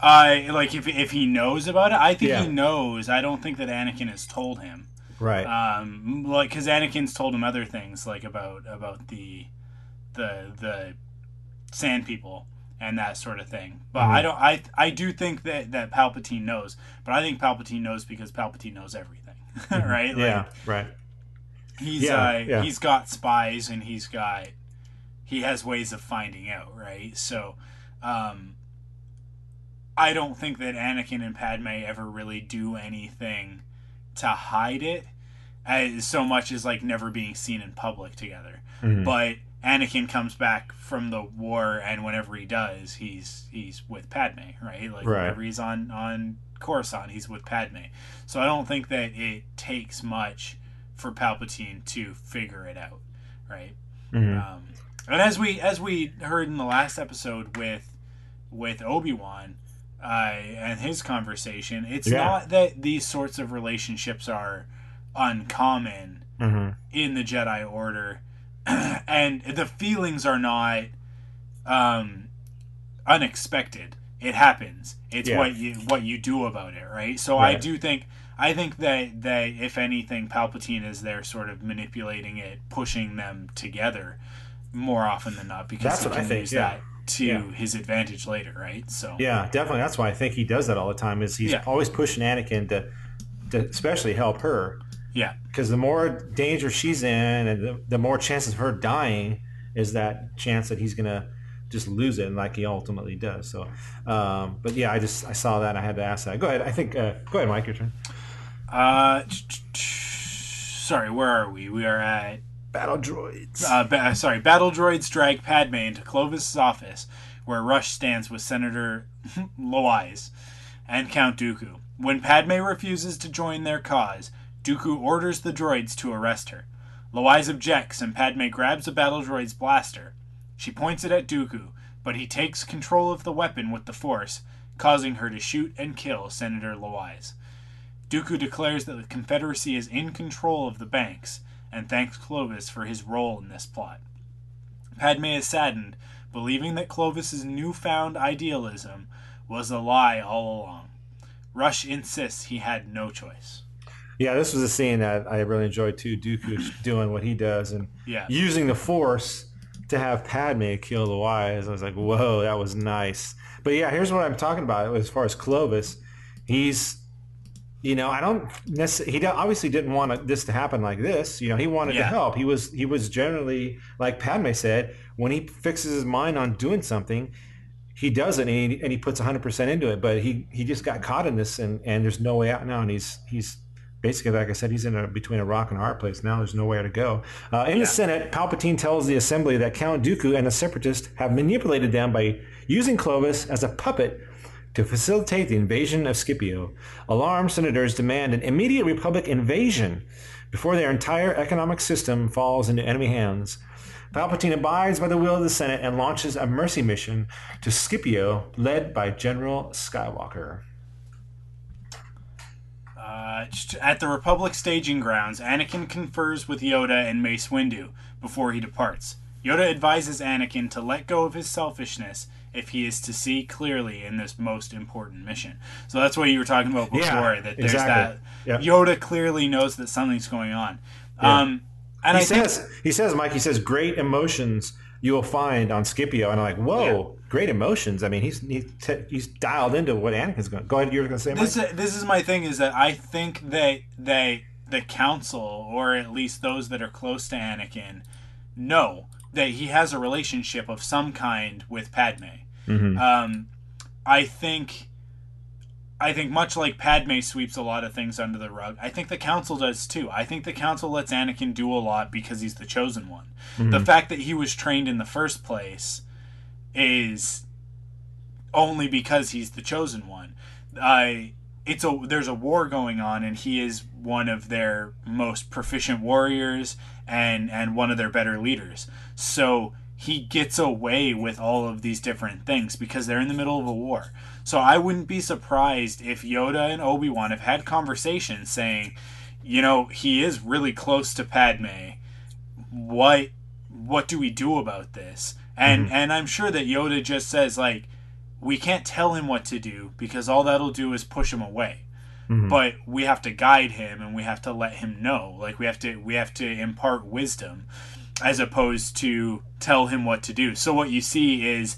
I like if if he knows about it. I think Yeah. he knows. I don't think that Anakin has told him. Right. Um, like because Anakin's told him other things, like about about the the the sand people and that sort of thing. But Mhm. I don't. I I do think that that Palpatine knows. But I think Palpatine knows because Palpatine knows everything, *laughs* right? Like, yeah. Right. He's Yeah, uh, yeah. he's got spies and he's got he has ways of finding out, right? So um I don't think that Anakin and Padme ever really do anything to hide it as so much as like never being seen in public together. Mhm. But Anakin comes back from the war and whenever he does, he's he's with Padme, right? Like Right. whenever he's on on Coruscant, he's with Padme. So I don't think that it takes much for Palpatine to figure it out, right? Mhm. Um, and as we as we heard in the last episode with with Obi Wan uh, and his conversation, it's Yeah. not that these sorts of relationships are uncommon Mhm. in the Jedi Order, *clears throat* and the feelings are not um, unexpected. It happens. It's Yeah. what you what you do about it, right? So I do think I think that that if anything, Palpatine is there, sort of manipulating it, pushing them together more often than not, because That's he what I can think, use yeah. that to Yeah. his advantage later, right? So Yeah, definitely. That's why I think he does that all the time. Is he's always pushing Anakin to, to especially help her. Yeah. Because the more danger she's in, and the, the more chances of her dying, is that chance that he's gonna just lose it, and like he ultimately does. So, um, but yeah, I just I saw that, and I had to ask that. Go ahead. I think. Uh, go ahead, Mike. Your turn. Uh, sorry, where are we? We are at battle droids. Uh, ba- sorry, battle droids drag Padme into Clovis's office, where Rush stands with Senator *laughs* Lawise and Count Dooku. When Padme refuses to join their cause, Dooku orders the droids to arrest her. Lawise objects, and Padme grabs a battle droid's blaster. She points it at Dooku, but he takes control of the weapon with the Force, causing her to shoot and kill Senator Lawise. Dooku declares that the Confederacy is in control of the banks and thanks Clovis for his role in this plot. Padme is saddened, believing that Clovis's newfound idealism was a lie all along. Rush insists he had no choice. Yeah, this was a scene that I really enjoyed too. Dooku doing what he does and Yeah. using the Force to have Padme kill Lawise. I was like, whoa, that was nice. But yeah, here's what I'm talking about as far as Clovis. He's, you know, I don't necessarily. He obviously didn't want this to happen like this. You know, he wanted to help. He was he was generally like Padme said when he fixes his mind on doing something. He does it and he, and he puts 100% into it, but he, he just got caught in this and, and there's no way out now. And he's he's basically, like I said, he's in a, between a rock and a hard place now. There's nowhere to go. Uh, in the Senate, Palpatine tells the assembly that Count Dooku and the Separatists have manipulated them by using Clovis as a puppet to facilitate the invasion of Scipio. Alarmed senators demand an immediate Republic invasion before their entire economic system falls into enemy hands. Palpatine abides by the will of the Senate and launches a mercy mission to Scipio, led by General Skywalker. Uh, at the Republic staging grounds, Anakin confers with Yoda and Mace Windu before he departs. Yoda advises Anakin to let go of his selfishness if he is to see clearly in this most important mission. So that's what you were talking about before. Yeah, that there's exactly. that Yeah. Yoda clearly knows that something's going on. Yeah. Um, and he I think says, he says, Mike, he says, great emotions you will find on Scipio. And I'm like, whoa, great emotions. I mean, he's he's, t- he's dialed into what Anakin's going. Go ahead, you were going to say, this is, this is my thing is that I think that they the council or at least those that are close to Anakin know that he has a relationship of some kind with Padme. Mhm. Um, I think I think much like Padme sweeps a lot of things under the rug, I think the council does too. I think the council lets Anakin do a lot because he's the chosen one. The Mhm. fact that he was trained in the first place is only because he's the chosen one. I it's a there's a war going on and he is one of their most proficient warriors and and one of their better leaders. So he gets away with all of these different things because they're in the middle of a war. So I wouldn't be surprised if Yoda and Obi-Wan have had conversations saying, you know, he is really close to Padme. What what do we do about this? And Mhm. and I'm sure that Yoda just says like we can't tell him what to do because all that'll do is push him away. Mhm. But we have to guide him and we have to let him know. Like we have to we have to impart wisdom as opposed to tell him what to do. So what you see is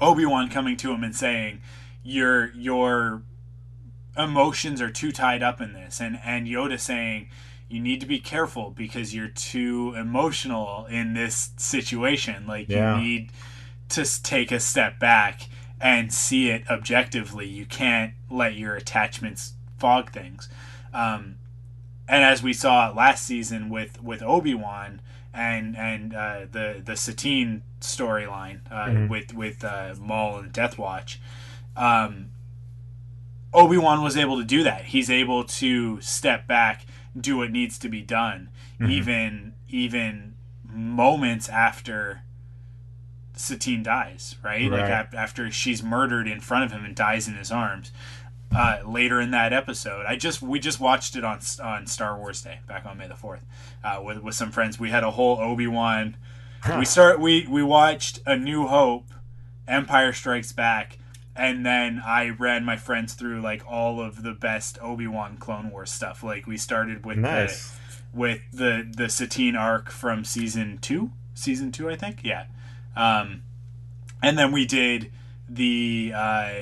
Obi-Wan coming to him and saying, "Your your emotions are too tied up in this," and and Yoda saying, "You need to be careful because you're too emotional in this situation. Like Yeah. you need to take a step back and see it objectively. You can't let your attachments fog things." Um, and as we saw last season with with Obi Wan and and uh, the the Satine storyline uh, Mhm. with with uh, Maul and Death Watch, um, Obi Wan was able to do that. He's able to step back, do what needs to be done, Mhm. even even moments after Satine dies. Right, like Right. ap- after she's murdered in front of him and dies in his arms uh, later in that episode. I just we just watched it on on Star Wars Day back on May the fourth uh, with with some friends. We had a whole Obi Wan. we start we we watched A New Hope, Empire Strikes Back, and then I ran my friends through like all of the best Obi Wan Clone Wars stuff. Like we started with Nice. the with the the Satine arc from season two, season two I think, yeah. Um, and then we did the uh,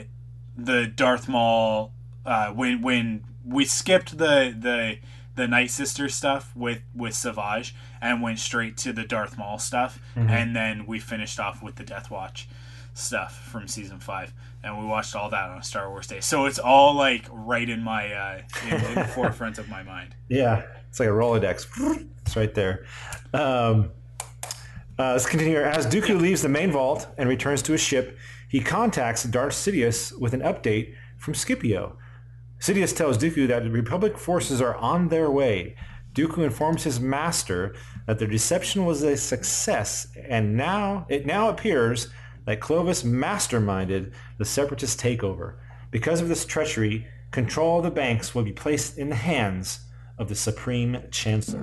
the Darth Maul uh, when when we skipped the the the Night Sister stuff with with Savage and went straight to the Darth Maul stuff, Mhm. and then we finished off with the Death Watch stuff from season five, and we watched all that on Star Wars Day. So it's all like right in my uh, in, in the forefront of my mind. Yeah, it's like a Rolodex. It's right there. Um, uh, let's continue here. As Dooku leaves the main vault and returns to his ship, he contacts Darth Sidious with an update from Scipio. Sidious tells Dooku that the Republic forces are on their way. Dooku informs his master that their deception was a success, and now it now appears that Clovis masterminded the Separatist takeover. Because of this treachery, control of the banks will be placed in the hands of the Supreme Chancellor.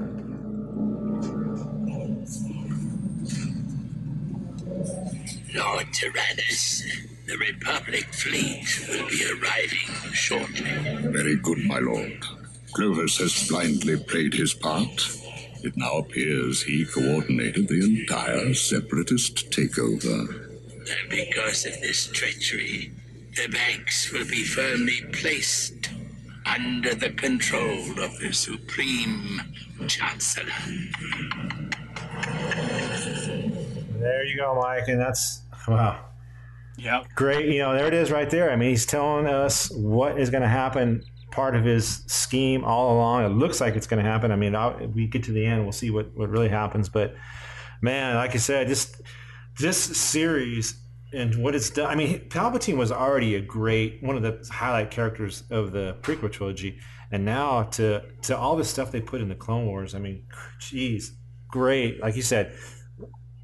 Lord Tyrannus, the Republic fleet will be arriving shortly. Very good, my lord. Clovis has blindly played his part. It now appears he coordinated the entire separatist takeover. And because of this treachery, the banks will be firmly placed under the control of the Supreme Chancellor. There you go, Mike, and that's wow. Yeah. Great, you know, there it is right there. I mean, he's telling us what is going to happen. Part of his scheme all along. It looks like it's going to happen. I mean, I'll, we get to the end, we'll see what, what really happens. But man, like I said, just this series and what it's done. I mean, Palpatine was already a great one of the highlight characters of the prequel trilogy, and now to to all the stuff they put in the Clone Wars. I mean, geez, great. Like you said,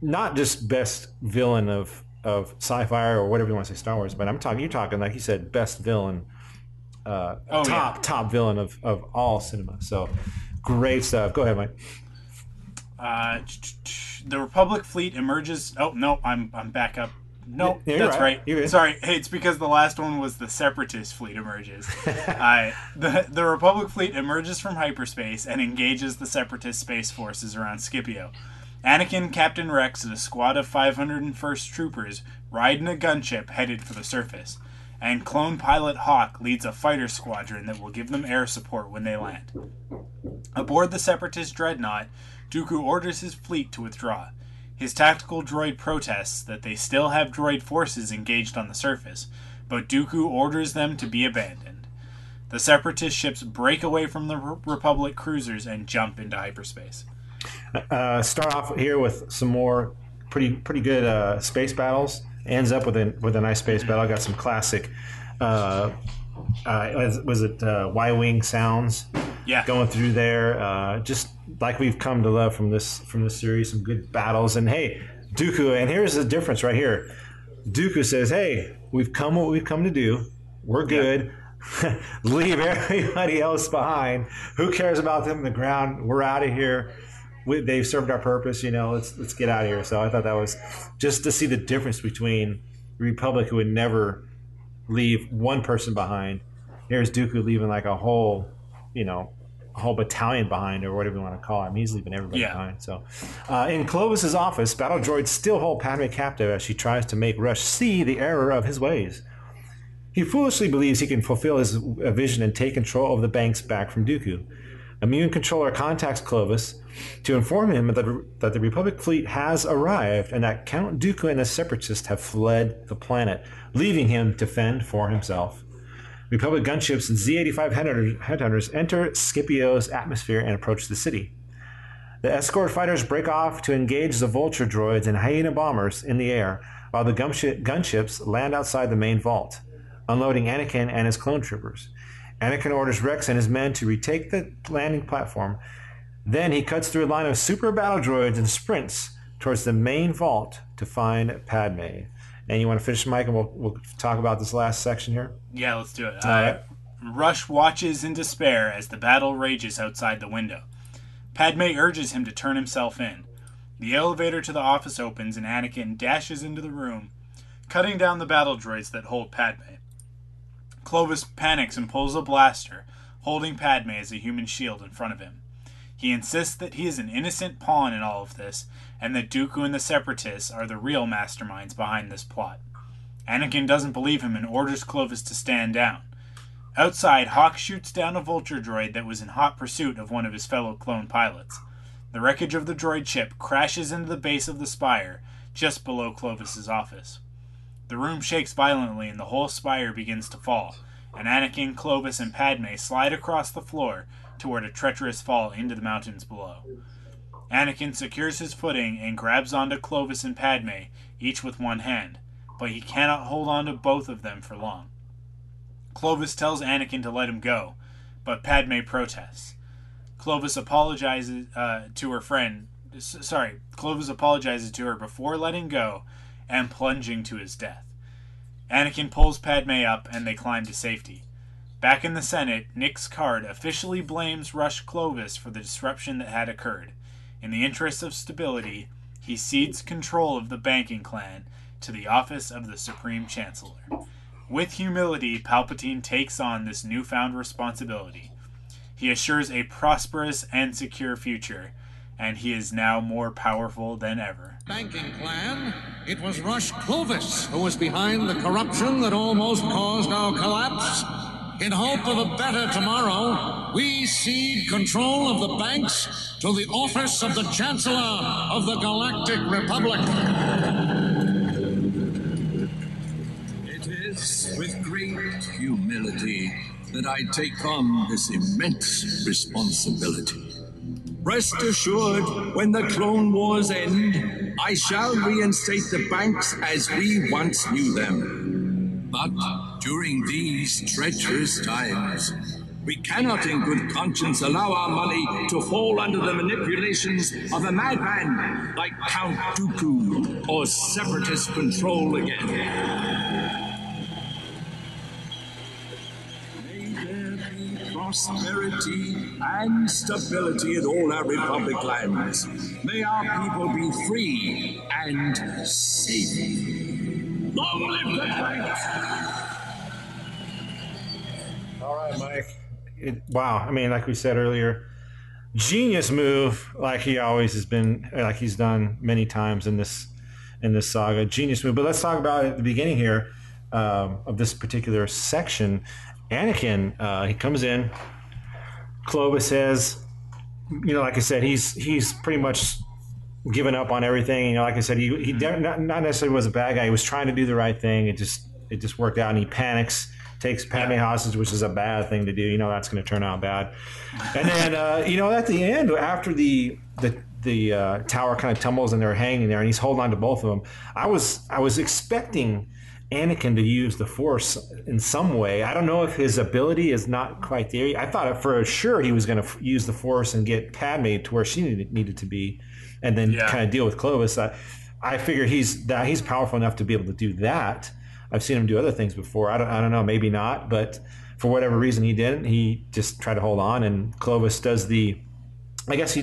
not just best villain of of sci-fi or whatever you want to say Star Wars, but I'm talking you're talking like you said best villain, uh, Oh, top yeah. top villain of of all cinema. So great stuff. Go ahead, Mike. Uh, the Republic fleet emerges. Oh no, I'm I'm back up. No, you're that's right. right. Sorry, hey, it's because the last one was the Separatist fleet emerges. *laughs* uh, the the Republic fleet emerges from hyperspace and engages the Separatist space forces around Scipio. Anakin, Captain Rex, and a squad of 501st troopers ride in a gunship headed for the surface, and clone pilot Hawk leads a fighter squadron that will give them air support when they land. Aboard the Separatist dreadnought, Dooku orders his fleet to withdraw. His tactical droid protests that they still have droid forces engaged on the surface, but Dooku orders them to be abandoned. The Separatist ships break away from the Republic cruisers and jump into hyperspace. Uh, start off here with some more pretty pretty good uh, space battles. Ends up with a with a nice space battle. Got some classic. Uh, uh, was, it uh, Y wing sounds? Yeah. Going through there, uh, just like we've come to love from this from this series. Some good battles, and hey, Dooku. And here's the difference right here. Dooku says, "Hey, we've come what we've come to do. We're good. *laughs* Leave everybody else behind. Who cares about them in the ground? We're out of here. We, they've served our purpose. You know, let's let's get out of here." So I thought that was just to see the difference between Republic who would never leave one person behind. Here's Dooku leaving like a whole, you know, whole battalion behind, or whatever you want to call it. I mean, he's leaving everybody Yeah. behind. So, uh, in Clovis's office, battle droids still hold Padme captive as she tries to make Rush see the error of his ways. He foolishly believes he can fulfill his uh, vision and take control of the banks back from Dooku. A Muun controller contacts Clovis to inform him that, that the Republic fleet has arrived and that Count Dooku and the Separatists have fled the planet, leaving him to fend for himself. Republic gunships Z-85 headhunters- headhunters enter Scipio's atmosphere and approach the city. The escort fighters break off to engage the Vulture droids and Hyena bombers in the air, while the gunships land outside the main vault, unloading Anakin and his clone troopers. Anakin orders Rex and his men to retake the landing platform. Then he cuts through a line of super battle droids and sprints towards the main vault to find Padme. And you want to finish, Mike, and we'll, we'll talk about this last section here? Yeah, let's do it. All Uh, right. Rush watches in despair as the battle rages outside the window. Padme urges him to turn himself in. The elevator to the office opens and Anakin dashes into the room, cutting down the battle droids that hold Padme. Clovis panics and pulls a blaster, holding Padme as a human shield in front of him. He insists that he is an innocent pawn in all of this, and that Dooku and the Separatists are the real masterminds behind this plot. Anakin doesn't believe him and orders Clovis to stand down. Outside, Hawk shoots down a vulture droid that was in hot pursuit of one of his fellow clone pilots. The wreckage of the droid ship crashes into the base of the spire, just below Clovis's office. The room shakes violently and the whole spire begins to fall, and Anakin, Clovis, and Padme slide across the floor toward a treacherous fall into the mountains below. Anakin secures his footing and grabs onto Clovis and Padme, each with one hand, but he cannot hold on to both of them for long. Clovis tells Anakin to let him go, but Padme protests. Clovis apologizes uh, to her friend. Sorry, Clovis apologizes to her before letting go and plunging to his death. Anakin pulls Padme up and they climb to safety. Back in the Senate, Nix Card officially blames Rush Clovis for the disruption that had occurred. In the interests of stability, he cedes control of the banking clan to the office of the Supreme Chancellor. With humility, Palpatine takes on this newfound responsibility. He assures a prosperous and secure future, and he is now more powerful than ever. banking clan, it was Rush Clovis who was behind the corruption that almost caused our collapse. In hope of a better tomorrow, we cede control of the banks to the office of the Chancellor of the Galactic Republic. It is with great humility that I take on this immense responsibility. Rest assured, when the Clone Wars end, I shall reinstate the banks as we once knew them. But during these treacherous times, we cannot in good conscience allow our money to fall under the manipulations of a madman like Count Dooku or separatist control again. May there be prosperity and stability in all our Republic lands. May our people be free and safe. Long live the banks! All right, Mike. It, wow. I mean, like we said earlier, genius move, like he always has been, like he's done many times in this in this saga. Genius move. But let's talk about at the beginning here um, of this particular section. Anakin, uh, he comes in. Clovis says, you know, like I said, he's he's pretty much given up on everything. You know, like I said, he he not, not necessarily was a bad guy. He was trying to do the right thing. It just it just worked out, and he panics, takes Padme hostage, which is a bad thing to do. You know, that's going to turn out bad. And then uh, you know, at the end, after the the the uh, tower kind of tumbles and they're hanging there, and he's holding on to both of them. I was I was expecting. Anakin to use the Force in some way. I don't know if his ability is not quite there. I thought for sure he was going to f- use the Force and get Padme to where she needed, needed to be, and then kind of deal with Clovis. I, I figure he's that he's powerful enough to be able to do that. I've seen him do other things before. I don't, I don't know, maybe not, but for whatever reason he didn't. He just tried to hold on, and Clovis does the. I guess he,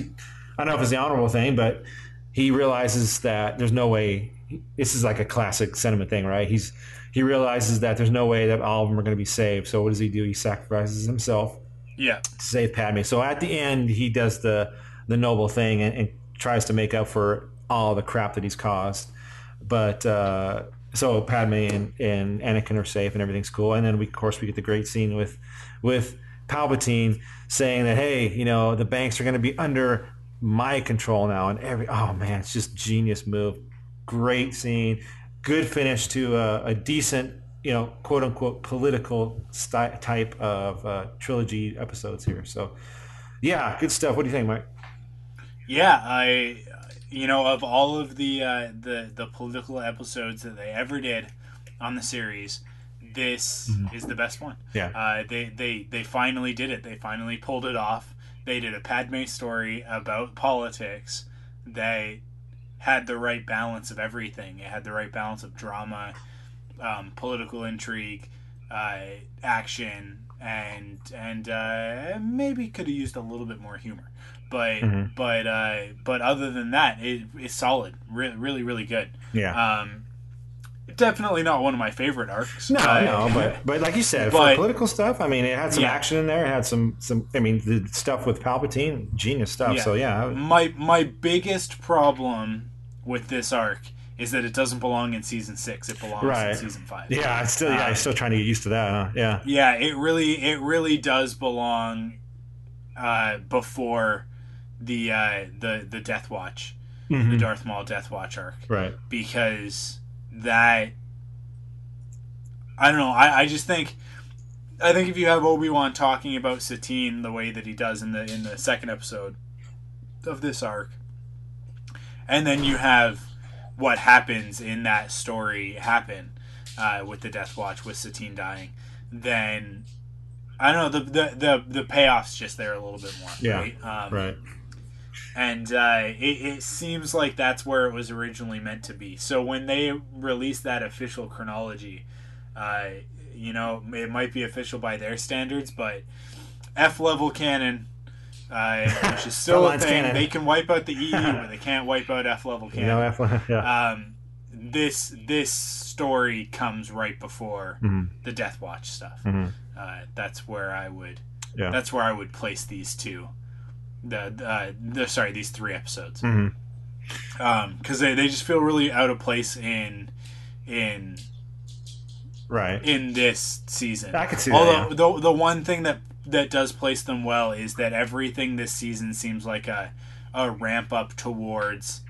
I don't know if it's the honorable thing, but he realizes that there's no way this is like a classic sentiment thing, right? He's he realizes that there's no way that all of them are going to be saved. So what does he do? He sacrifices himself Yeah. to save Padme. So at the end, he does the the noble thing and, and tries to make up for all the crap that he's caused. But uh, so Padme and, and Anakin are safe and everything's cool. And then we, of course, we get the great scene with with Palpatine saying that, hey, you know, the banks are going to be under my control now. And every oh man, it's just genius move. Great scene, good finish to a, a decent, you know, quote unquote political type of uh, trilogy episodes here. So, yeah, good stuff. What do you think, Mike? Yeah, I, you know, of all of the uh, the the political episodes that they ever did on the series, this Mhm. is the best one. Yeah. Uh, they they they finally did it. They finally pulled it off. They did a Padme story about politics. They had the right balance of everything. It had the right balance of drama, um, political intrigue, uh, action, and and uh, maybe could have used a little bit more humor. But Mhm. but uh, but other than that, it, it's solid. Really really really good. Yeah. Um, definitely not one of my favorite arcs. No, uh, no, but *laughs* but like you said, for political stuff, I mean, it had some Yeah. action in there. It had some some. I mean, the stuff with Palpatine, genius stuff. So yeah, My my biggest problem with this arc is that it doesn't belong in season six. It belongs right. in season five. Yeah, it's still yeah, Uh, I'm still trying to get used to that. Huh? Yeah, Yeah, it really it really does belong uh, before the uh, the the Death Watch, the Mhm. Darth Maul Death Watch arc, right. because that I don't know. I, I just think I think if you have Obi Wan talking about Satine the way that he does in the in the second episode of this arc, and then you have what happens in that story happen uh, with the Death Watch with Satine dying, then I don't know the the the, the payoff's just there a little bit more. Yeah, right. Um, right. And uh, it, it seems like that's where it was originally meant to be. So when they released that official chronology, uh, you know, it might be official by their standards, but F level canon, uh, which is still a thing, canon. they can wipe out the EU, *laughs* but they can't wipe out F level canon. know, F- yeah. Um, this this story comes right before Mhm. the Death Watch stuff. Mhm. Uh, that's where I would. Yeah. That's where I would place these two. The, uh, the sorry, these three episodes. Mhm. Um, because they, they just feel really out of place in in right. in this season. I could see that, Although the the one thing that that does place them well is that everything this season seems like a a ramp up towards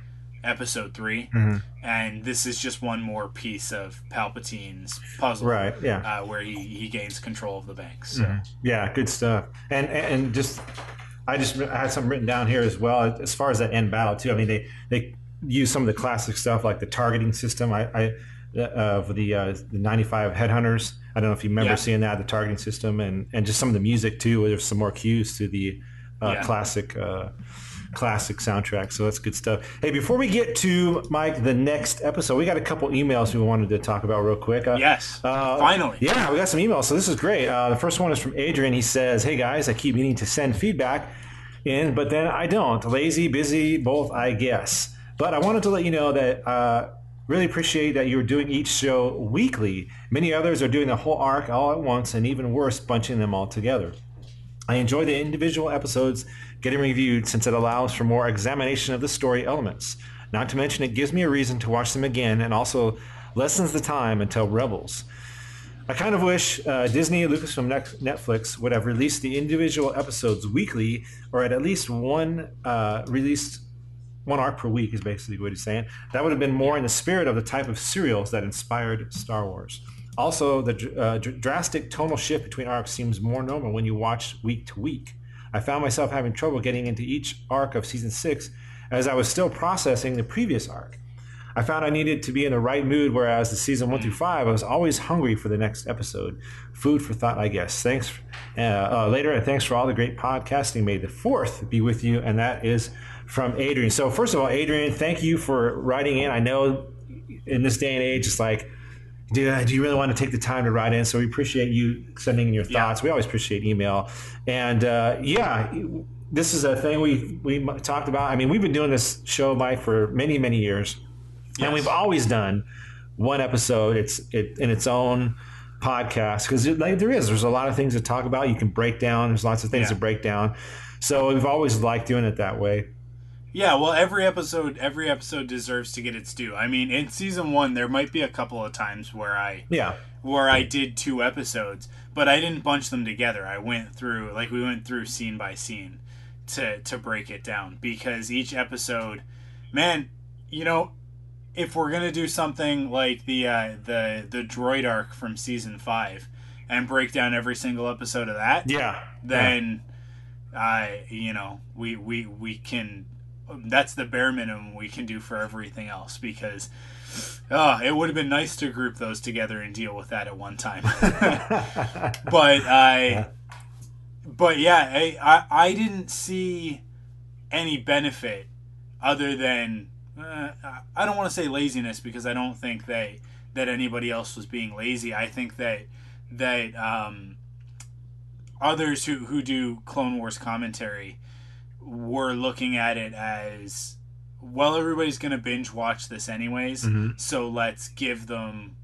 episode 3 Mhm. and this is just one more piece of Palpatine's puzzle, Right, yeah. uh, where he, he gains control of the banks. So. Mhm. Yeah, good stuff. And and just I just I had something written down here as well as far as that end battle too. I mean they they use some of the classic stuff like the targeting system. I, I uh, of the uh, the ninety five headhunters. I don't know if you remember Yeah. seeing that the targeting system and and just some of the music too. There's some more cues to the uh, Yeah. classic. Classic soundtrack so that's good stuff hey before we get to mike the next episode we got a couple emails we wanted to talk about real quick uh, Yes, uh, finally. yeah, we got some emails, so this is great. Uh, the first one is from Adrian. He says, "Hey guys, I keep meaning to send feedback in, but then I don't. Lazy, busy, both, I guess. But I wanted to let you know that uh, really appreciate that you're doing each show weekly. Many others are doing the whole arc all at once, and even worse, bunching them all together. I enjoy the individual episodes getting reviewed since it allows for more examination of the story elements. Not to mention, it gives me a reason to watch them again and also lessens the time until Rebels. I kind of wish uh, Disney, Lucasfilm, Net- Netflix would have released the individual episodes weekly, or at least one uh, released one arc per week. Is basically what he's saying. That would have been more in the spirit of the type of serials that inspired Star Wars. Also, the uh, dr- drastic tonal shift between arcs seems more normal when you watch week to week. I found myself having trouble getting into each arc of season six as I was still processing the previous arc. I found I needed to be in the right mood, whereas the season one through five, I was always hungry for the next episode. Food for thought, I guess. Thanks uh, uh, later, and thanks for all the great podcasting. May the fourth be with you, and that is from Adrian. So, first of all, Adrian, thank you for writing in. I know in this day and age, it's like, do, do you really want to take the time to write in? So we appreciate you sending in your thoughts. We always appreciate email, and uh, yeah, this is a thing we we talked about. I mean, we've been doing this show, Mike, for many many years and we've always done one episode. It's it in its own podcast because like, there is there's a lot of things to talk about. You can break down. There's lots of things Yeah. to break down. So we've always liked doing it that way. Yeah, well, every episode, every episode deserves to get its due. I mean, in season one, there might be a couple of times where I, Yeah. where I did two episodes, but I didn't bunch them together. I went through, like, we went through scene by scene to to break it down because each episode, man, you know, if we're gonna do something like the uh, the the droid arc from season five and break down every single episode of that, Yeah. then I you know we we we can that's the bare minimum we can do for everything else because oh, it would have been nice to group those together and deal with that at one time. *laughs* But I but yeah I, I I didn't see any benefit other than uh, I don't want to say laziness because I don't think that that anybody else was being lazy. I think that that um others who who do Clone Wars commentary were looking at it as well everybody's going to binge watch this anyways Mhm. so let's give them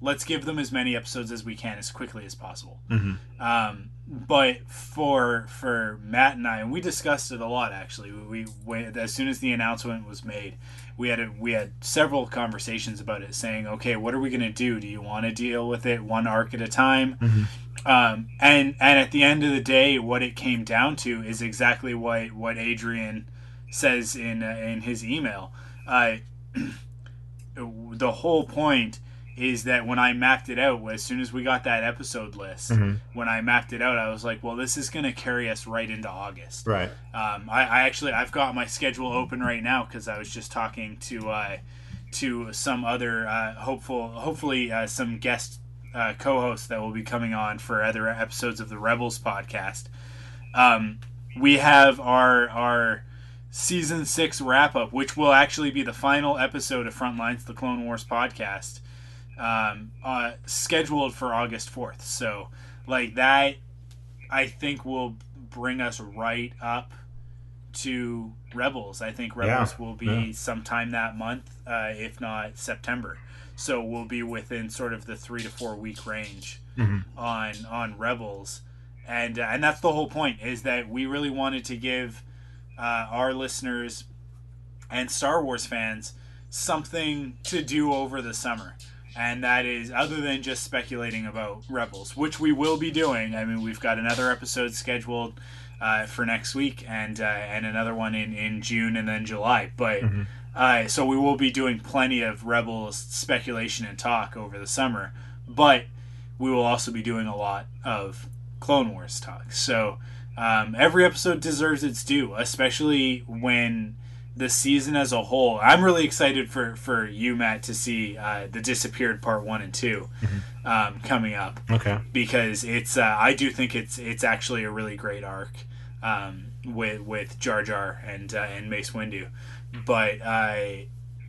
let's give them as many episodes as we can as quickly as possible Mhm. um, but for for Matt and I, and we discussed it a lot actually. We, we as soon as the announcement was made, we had a, we had several conversations about it, saying, okay, what are we going to do? Do you want to deal with it one arc at a time? Um, and and at the end of the day, what it came down to is exactly what what Adrian says in uh, in his email. Uh, *clears throat* the whole point is that when I mapped it out, as soon as we got that episode list, Mhm. when I mapped it out, I was like, well, this is going to carry us right into August. Right. Um, I, I actually I've got my schedule open right now because I was just talking to uh, to some other uh, hopeful hopefully uh, some guest uh, co-hosts that will be coming on for other episodes of the Rebels podcast. Um, we have our our season six wrap up, which will actually be the final episode of Frontlines, the Clone Wars podcast, um, uh, scheduled for August fourth. So, like that, I think will bring us right up to Rebels. I think Rebels Yeah, will be yeah. sometime that month, uh, if not September. So we'll be within sort of the three to four week range Mhm. on on Rebels, and uh, and that's the whole point is that we really wanted to give uh, our listeners and Star Wars fans something to do over the summer. And that is other than just speculating about Rebels, which we will be doing. I mean, we've got another episode scheduled uh, for next week, and uh, and another one in, in June and then July. But Mhm. Uh, so we will be doing plenty of Rebels speculation and talk over the summer. But we will also be doing a lot of Clone Wars talk. So um, every episode deserves its due, especially when the season as a whole. I'm really excited for for you, Matt, to see uh, the Disappeared Part One and 2 um, coming up Okay. because it's uh, I do think it's it's actually a really great arc um, with with Jar Jar and uh, and Mace Windu, but uh,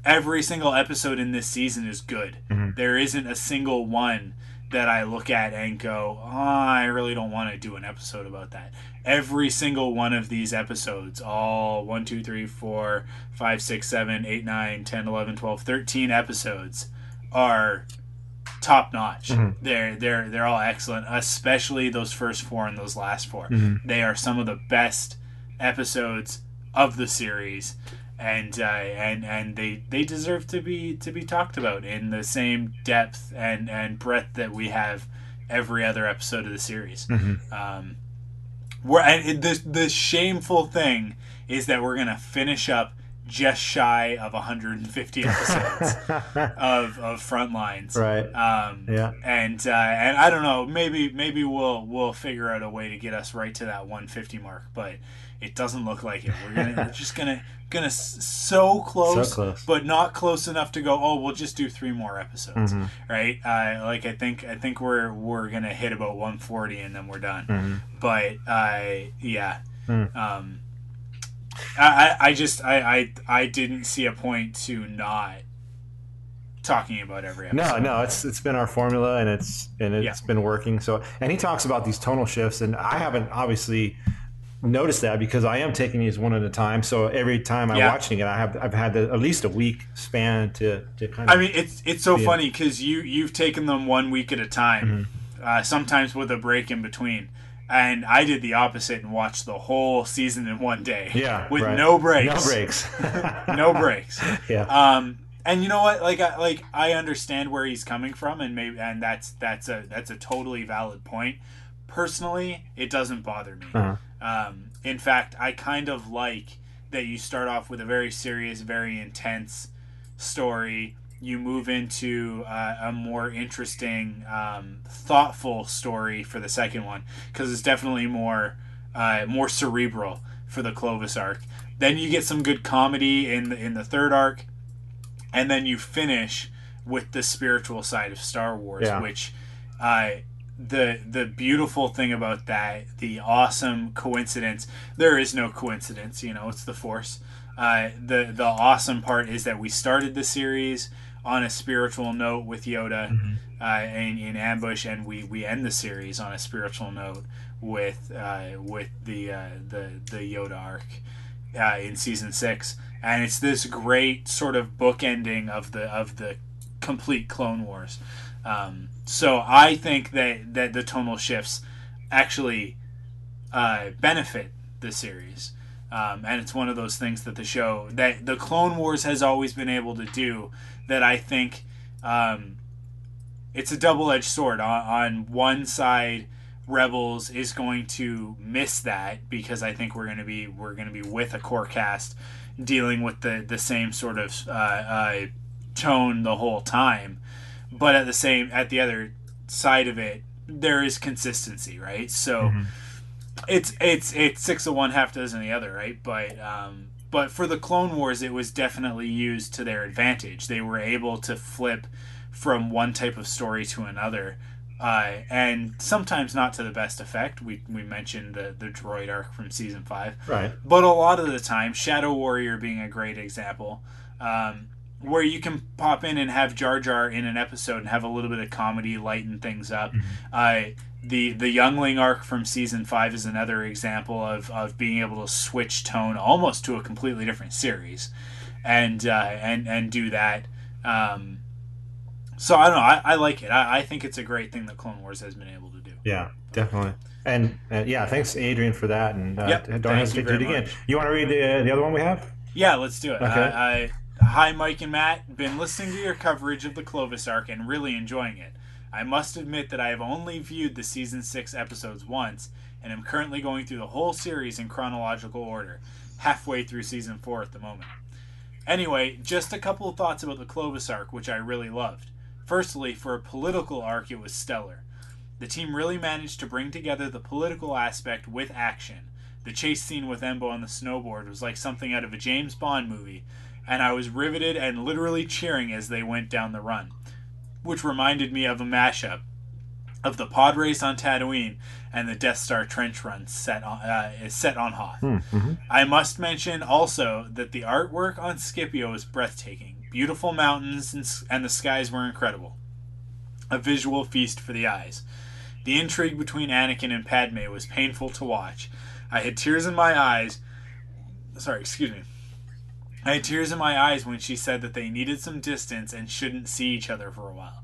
every single episode in this season is good. Mhm. There isn't a single one that I look at and go, oh, I really don't want to do an episode about that. Every single one of these episodes, all 1, 2, 3, 4, 5, 6, 7, 8, 9, 10, 11, 12, 13 episodes are top notch. Mhm. They're they're they're all excellent, especially those first four and those last 4 Mhm. They are some of the best episodes of the series, and uh, and and they they deserve to be to be talked about in the same depth and and breadth that we have every other episode of the series. Mhm. Um, we're and the the shameful thing is that we're gonna finish up just shy of 150 episodes *laughs* of of Frontlines. Right. Um, Yeah. And uh, and I don't know, maybe maybe we'll we'll figure out a way to get us right to that 150 mark, but it doesn't look like it. We're gonna we're just gonna gonna s- so close, So close. but not close enough to go. Oh, we'll just do three more episodes, Mhm. right? Uh, like I think I think we're we're gonna hit about 140 and then we're done. Mhm. But I yeah. Mm. Um, I, I I just I, I I didn't see a point to not talking about every episode. No, no, it's it's been our formula and it's and it's Yeah. been working. So and he talks about these tonal shifts and I haven't obviously noticed that because I am taking these one at a time. So every time I'm Yeah. watching it, I have I've had the, at least a week span to to kind of. I mean, it's it's so funny because you you've taken them one week at a time, Mm-hmm. uh, sometimes with a break in between, and I did the opposite and watched the whole season in one day. Yeah, *laughs* with right. no breaks. No breaks. *laughs* no breaks. *laughs* Yeah. Um, and you know what? Like, I, like I understand where he's coming from, and maybe, and that's that's a that's a totally valid point. Personally, it doesn't bother me. Uh-huh. Um, in fact, I kind of like that you start off with a very serious, very intense story. You move into uh, a more interesting, um, thoughtful story for the second one because it's definitely more uh, more cerebral for the Clovis arc. Then you get some good comedy in the, in the third arc, and then you finish with the spiritual side of Star Wars, Yeah. which uh, the the beautiful thing about that, the awesome coincidence. There is no coincidence, you know, it's the Force. Uh, the the awesome part is that we started the series on a spiritual note with Yoda uh, in, in ambush, and we, we end the series on a spiritual note with uh, with the uh, the the Yoda arc uh, in season six, and it's this great sort of bookending of the of the complete Clone Wars. Um, so I think that that the tonal shifts actually uh, benefit the series. Um, and it's one of those things that the show that the Clone Wars has always been able to do that I think um, it's a double-edged sword on, on one side rebels is going to miss that because i think we're going to be we're going to be with a core cast dealing with the the same sort of uh, uh, tone the whole time but at the same at the other side of it there is consistency right? So it's it's it's six of one half dozen the other right? But um but for the clone wars it was definitely used to their advantage. They were able to flip from one type of story to another uh, and sometimes not to the best effect. We, we mentioned the, the droid arc from season five. Right. but a lot of the time shadow warrior being a great example um, where you can pop in and have Jar Jar in an episode and have a little bit of comedy, lighten things up. Uh, the the Youngling arc from season five is another example of, of being able to switch tone almost to a completely different series, and uh, and and do that. Um, so I don't know. I, I like it. I, I think it's a great thing that Clone Wars has been able to do. Yeah, definitely. And uh, yeah, thanks Adrian for that. And uh, Yep, don't hesitate to do it again. much. You want to read the the other one we have? Yeah, let's do it. Okay. I, I, hi, Mike and Matt. Been listening to your coverage of the Clovis arc and really enjoying it. I must admit that I have only viewed the season six episodes once, and am currently going through the whole series in chronological order, halfway through season four at the moment. Anyway, just a couple of thoughts about the Clovis arc, which I really loved. Firstly, for a political arc, it was stellar. The team really managed to bring together the political aspect with action. The chase scene with Embo on the snowboard was like something out of a James Bond movie, and I was riveted and literally cheering as they went down the run, which reminded me of a mashup of the pod race on Tatooine and the Death Star trench run set on uh, set on Hoth. Mm-hmm. I must mention also that the artwork on Scipio is breathtaking. Beautiful mountains and, and the skies were incredible. A visual feast for the eyes. The intrigue between Anakin and Padme was painful to watch. I had tears in my eyes. Sorry, excuse me. I had tears in my eyes when she said that they needed some distance and shouldn't see each other for a while.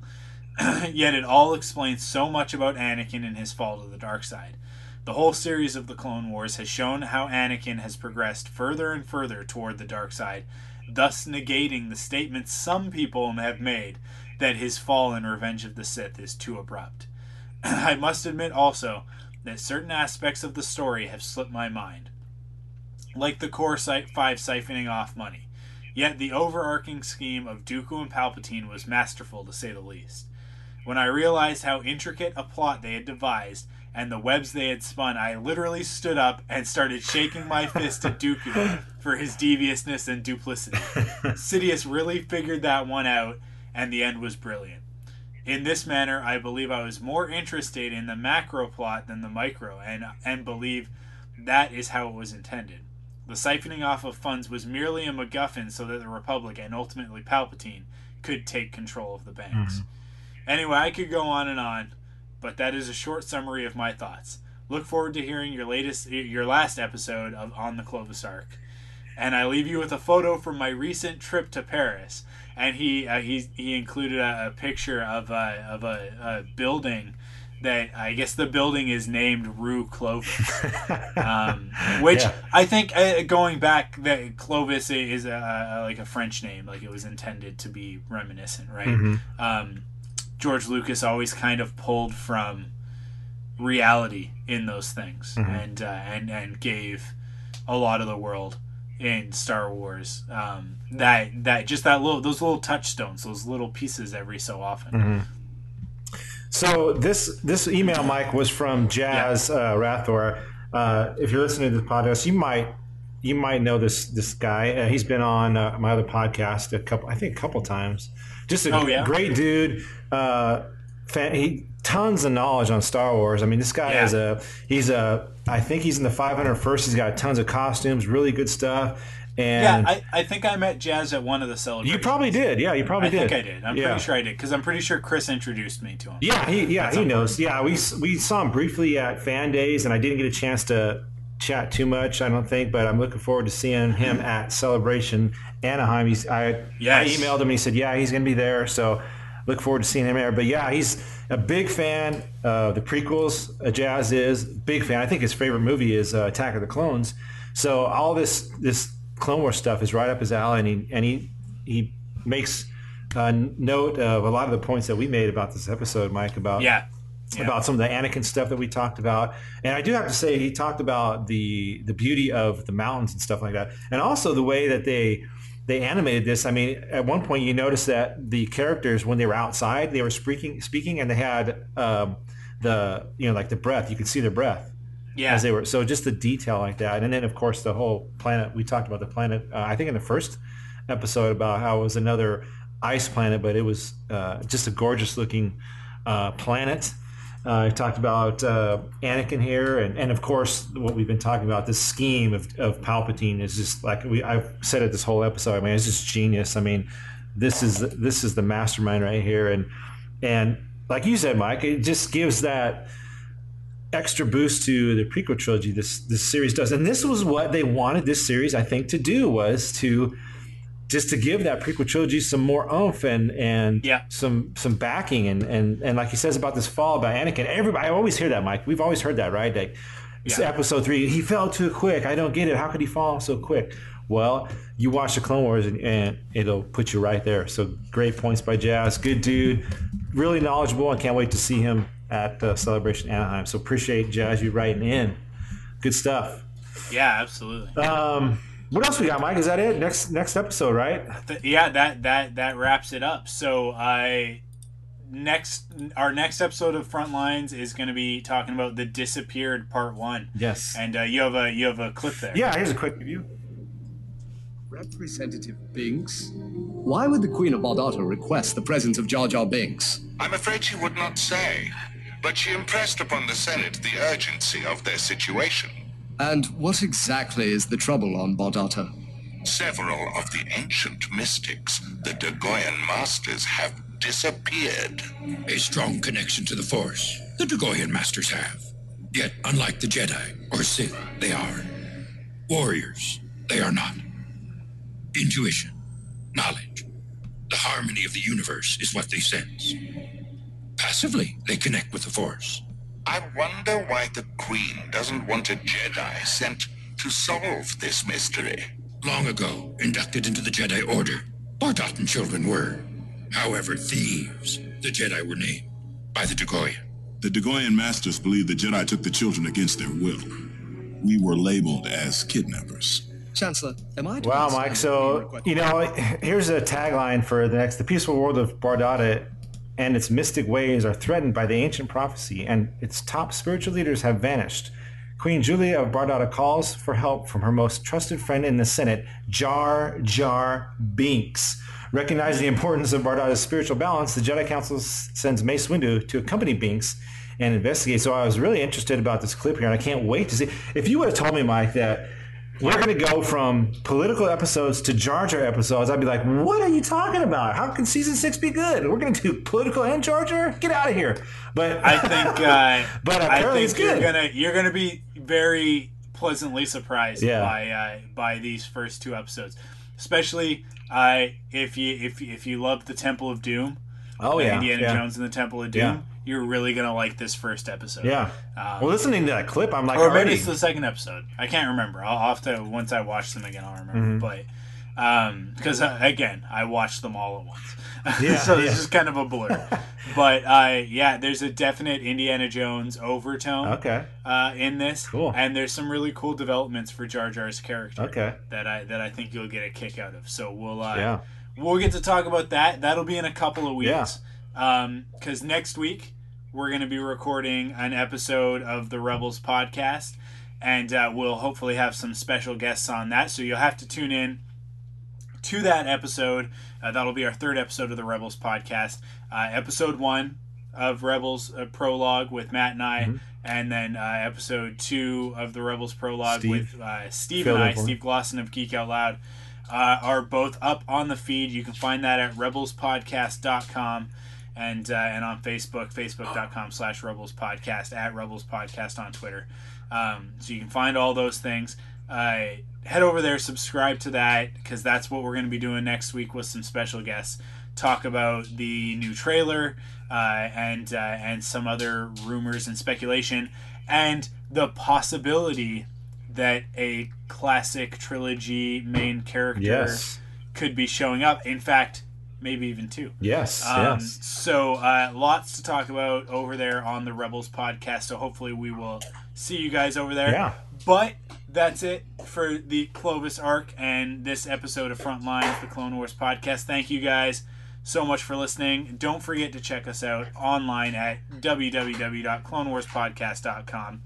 *clears throat* Yet it all explains so much about Anakin and his fall to the dark side. The whole series of the Clone Wars has shown how Anakin has progressed further and further toward the dark side, thus negating the statements some people have made that his fall in Revenge of the Sith is too abrupt. *clears throat* I must admit also that certain aspects of the story have slipped my mind, like the Core 5 siphoning off money. Yet the overarching scheme of Dooku and Palpatine was masterful to say the least. When I realized how intricate a plot they had devised and the webs they had spun, I literally stood up and started shaking my fist at Dooku *laughs* for his deviousness and duplicity. Sidious really figured that one out, and the end was brilliant. In this manner, I believe I was more interested in the macro plot than the micro, and and believe that is how it was intended. The siphoning off of funds was merely a MacGuffin so that the Republic and ultimately Palpatine could take control of the banks. Anyway, I could go on and on, but that is a short summary of my thoughts. Look forward to hearing your latest, your last episode of On the Clovis Arc. And I leave you with a photo from my recent trip to Paris. And he uh, he, he included a, a picture of a, of a, a building that I guess the building is named Rue Clovis, *laughs* um, which Yeah. I think uh, going back that Clovis is a, a, like a French name, like it was intended to be reminiscent, right? Mhm. Um, George Lucas always kind of pulled from reality in those things, Mhm. and uh, and and gave a lot of the world in Star Wars um, that that just that little those little touchstones, those little pieces every so often. Mhm. So this this email, Mike, was from Jazz uh, Rathor. Uh, if you're listening to this podcast, you might you might know this this guy. Uh, he's been on uh, my other podcast a couple, I think, a couple times. Just a Oh, yeah? great dude. Uh, fan, he tons of knowledge on Star Wars. I mean, this guy Yeah. is a he's a I think he's in the 501st. He's got tons of costumes, really good stuff. And yeah, I, I think I met Jazz at one of the celebrations. you probably did. Yeah, you probably I did. I think I did. I'm Yeah. pretty sure I did because I'm pretty sure Chris introduced me to him. Yeah, he, yeah, That's he knows. Yeah, we we saw him briefly at Fan Days, and I didn't get a chance to chat too much. I don't think, but I'm looking forward to seeing him at Celebration Anaheim. He's I, Yes. I emailed him and he said, yeah, he's going to be there. So look forward to seeing him there. But yeah, he's a big fan of the prequels. Uh, Jazz is big fan. I think his favorite movie is uh, Attack of the Clones. So all this this Clone Wars stuff is right up his alley, and he and he he makes uh, note of a lot of the points that we made about this episode, Mike. About Yeah. Yeah. about some of the Anakin stuff that we talked about, and I do have to say he talked about the the beauty of the mountains and stuff like that, and also the way that they they animated this. I mean, at one point you noticed that the characters when they were outside, they were speaking speaking, and they had um, the you know like the breath. You could see their breath Yeah. as they were. So just the detail like that, and then of course the whole planet. We talked about the planet. Uh, I think in the first episode about how it was another ice planet, but it was uh, just a gorgeous looking uh, planet. Uh, I talked about uh, Anakin here, and, and of course what we've been talking about. This scheme of, of Palpatine is just like we I've said it this whole episode. I mean, it's just genius. I mean, this is this is the mastermind right here, and and like you said, Mike, it just gives that extra boost to the prequel trilogy this this series does. And this was what they wanted this series i think to do was to just to give that prequel trilogy some more oomph and and Yeah. some some backing. And and and like he says about this fall about Anakin everybody I always hear that Mike. We've always heard that right? Like Yeah. episode 3 he fell too quick. I don't get it. How could he fall so quick? Well you watch the Clone Wars and, and it'll put you right there. So great points by Jazz. Good dude. Really knowledgeable. And can't wait to see him at uh, Celebration Anaheim so appreciate Jazz you writing in good stuff Yeah, absolutely. um what else we got Mike is that it next next episode right Th- yeah, that that that wraps it up. So I next our next episode of Frontlines is going to be talking about the disappeared part one. Yes. And uh, you have a you have a clip there. Yeah, here's a quick review. Representative Binks? Why would the Queen of Bardotta request the presence of Jar Jar Binks? I'm afraid she would not say, but she impressed upon the Senate the urgency of their situation. And what exactly is the trouble on Bardotta? Several of the ancient mystics, the Dagoyan Masters, have disappeared. A strong connection to the Force, the Dagoyan Masters have. Yet, unlike the Jedi or Sith, they are warriors. They are not. Intuition, knowledge, the harmony of the universe is what they sense. Passively, they connect with the Force. I wonder why the Queen doesn't want a Jedi sent to solve this mystery. Long ago, inducted into the Jedi Order, Bardottan children were. However, thieves, the Jedi were named by the Dagoyan. The Dagoyan Masters believe the Jedi took the children against their will. We were labeled as kidnappers. Chancellor, am I to Wow, Mike. So you know, here's a tagline for the next: "The peaceful world of Bardotta and its mystic ways are threatened by the ancient prophecy, and its top spiritual leaders have vanished." Queen Julia of Bardotta calls for help from her most trusted friend in the Senate, Jar Jar Binks. Recognizing the importance of Bardotta's spiritual balance, the Jedi Council sends Mace Windu to accompany Binks and investigate. So I was really interested about this clip here, and I can't wait to see. If you would have told me, Mike, that we're going to go from political episodes to Jar Jar episodes. I'd be like, what are you talking about? How can season six be good? We're going to do political and Jar Jar? Get out of here. But I think, uh, *laughs* but I think it's you're gonna you're gonna be very pleasantly surprised Yeah. by uh, by these first two episodes, especially uh, if you if if you love the Temple of Doom. Oh, yeah, Indiana yeah. Jones and the Temple of Doom. Yeah. You're really gonna like this first episode. Yeah. Um, well, listening to that clip, I'm like, or maybe it's the second episode. I can't remember. I'll I'll have to once I watch them again. I'll remember. Mhm. But um, because uh, again, I watched them all at once, *laughs* Yeah, so yeah. it's just kind of a blur. *laughs* but uh, yeah, there's a definite Indiana Jones overtone. Okay. Uh, in this, Cool. and there's some really cool developments for Jar Jar's character. Okay. That I that I think you'll get a kick out of. So we'll uh, Yeah. we'll get to talk about that. That'll be in a couple of Yeah. weeks. Um, because next week we're going to be recording an episode of the Rebels podcast, and uh, we'll hopefully have some special guests on that. So you'll have to tune in to that episode. Uh, that'll be our third episode of the Rebels podcast. Uh, episode one of Rebels uh, prologue with Matt and I, Mhm. and then uh, episode two of the Rebels prologue Steve. with uh, Steve and I. Steve Glosson of Geek Out Loud, uh, are both up on the feed. You can find that at rebelspodcast.com and uh, and on Facebook, facebook.com slash Rebels Podcast, at Rebels Podcast on Twitter. Um, so you can find all those things. Uh, head over there, subscribe to that, because that's what we're going to be doing next week with some special guests. Talk about the new trailer uh, and uh, and some other rumors and speculation, and the possibility that a classic trilogy main character Yes. could be showing up. In fact, maybe even two. Yes, Um, yes. So uh, lots to talk about over there on the Rebels podcast. So hopefully we will see you guys over there. Yeah. But that's it for the Clovis arc and this episode of Frontlines, the Clone Wars podcast. Thank you guys so much for listening. Don't forget to check us out online at www.clonewarspodcast.com.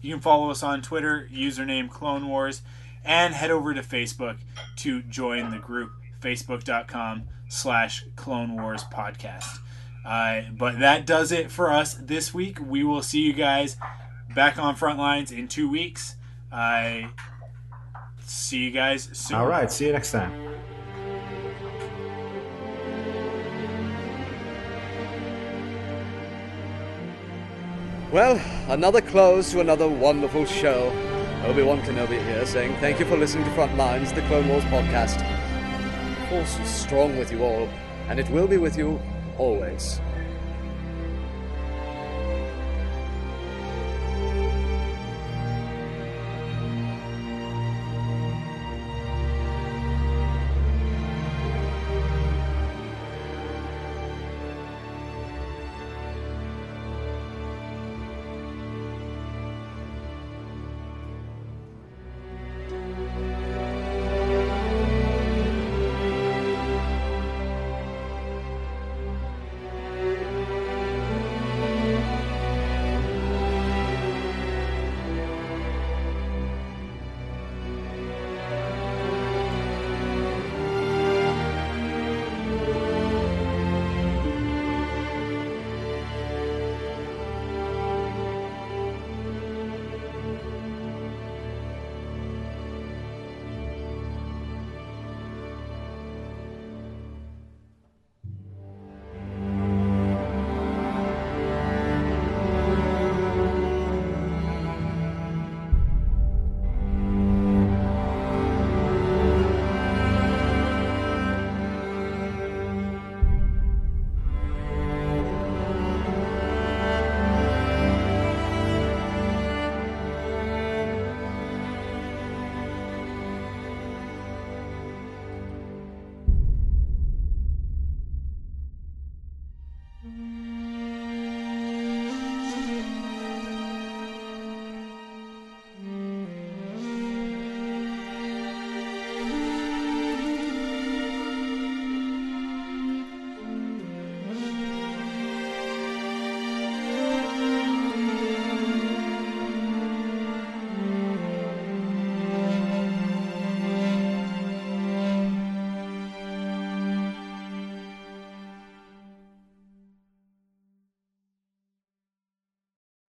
You can follow us on Twitter, username Clone Wars, and head over to Facebook to join the group, facebook.com slash Clone Wars Podcast. Uh, but that does it for us this week. We will see you guys back on Frontlines in two weeks. I see you guys soon. All right. See you next time. Well, another close to another wonderful show. Obi-Wan Kenobi here saying thank you for listening to Frontlines, the Clone Wars podcast. Force is strong with you all, and it will be with you always.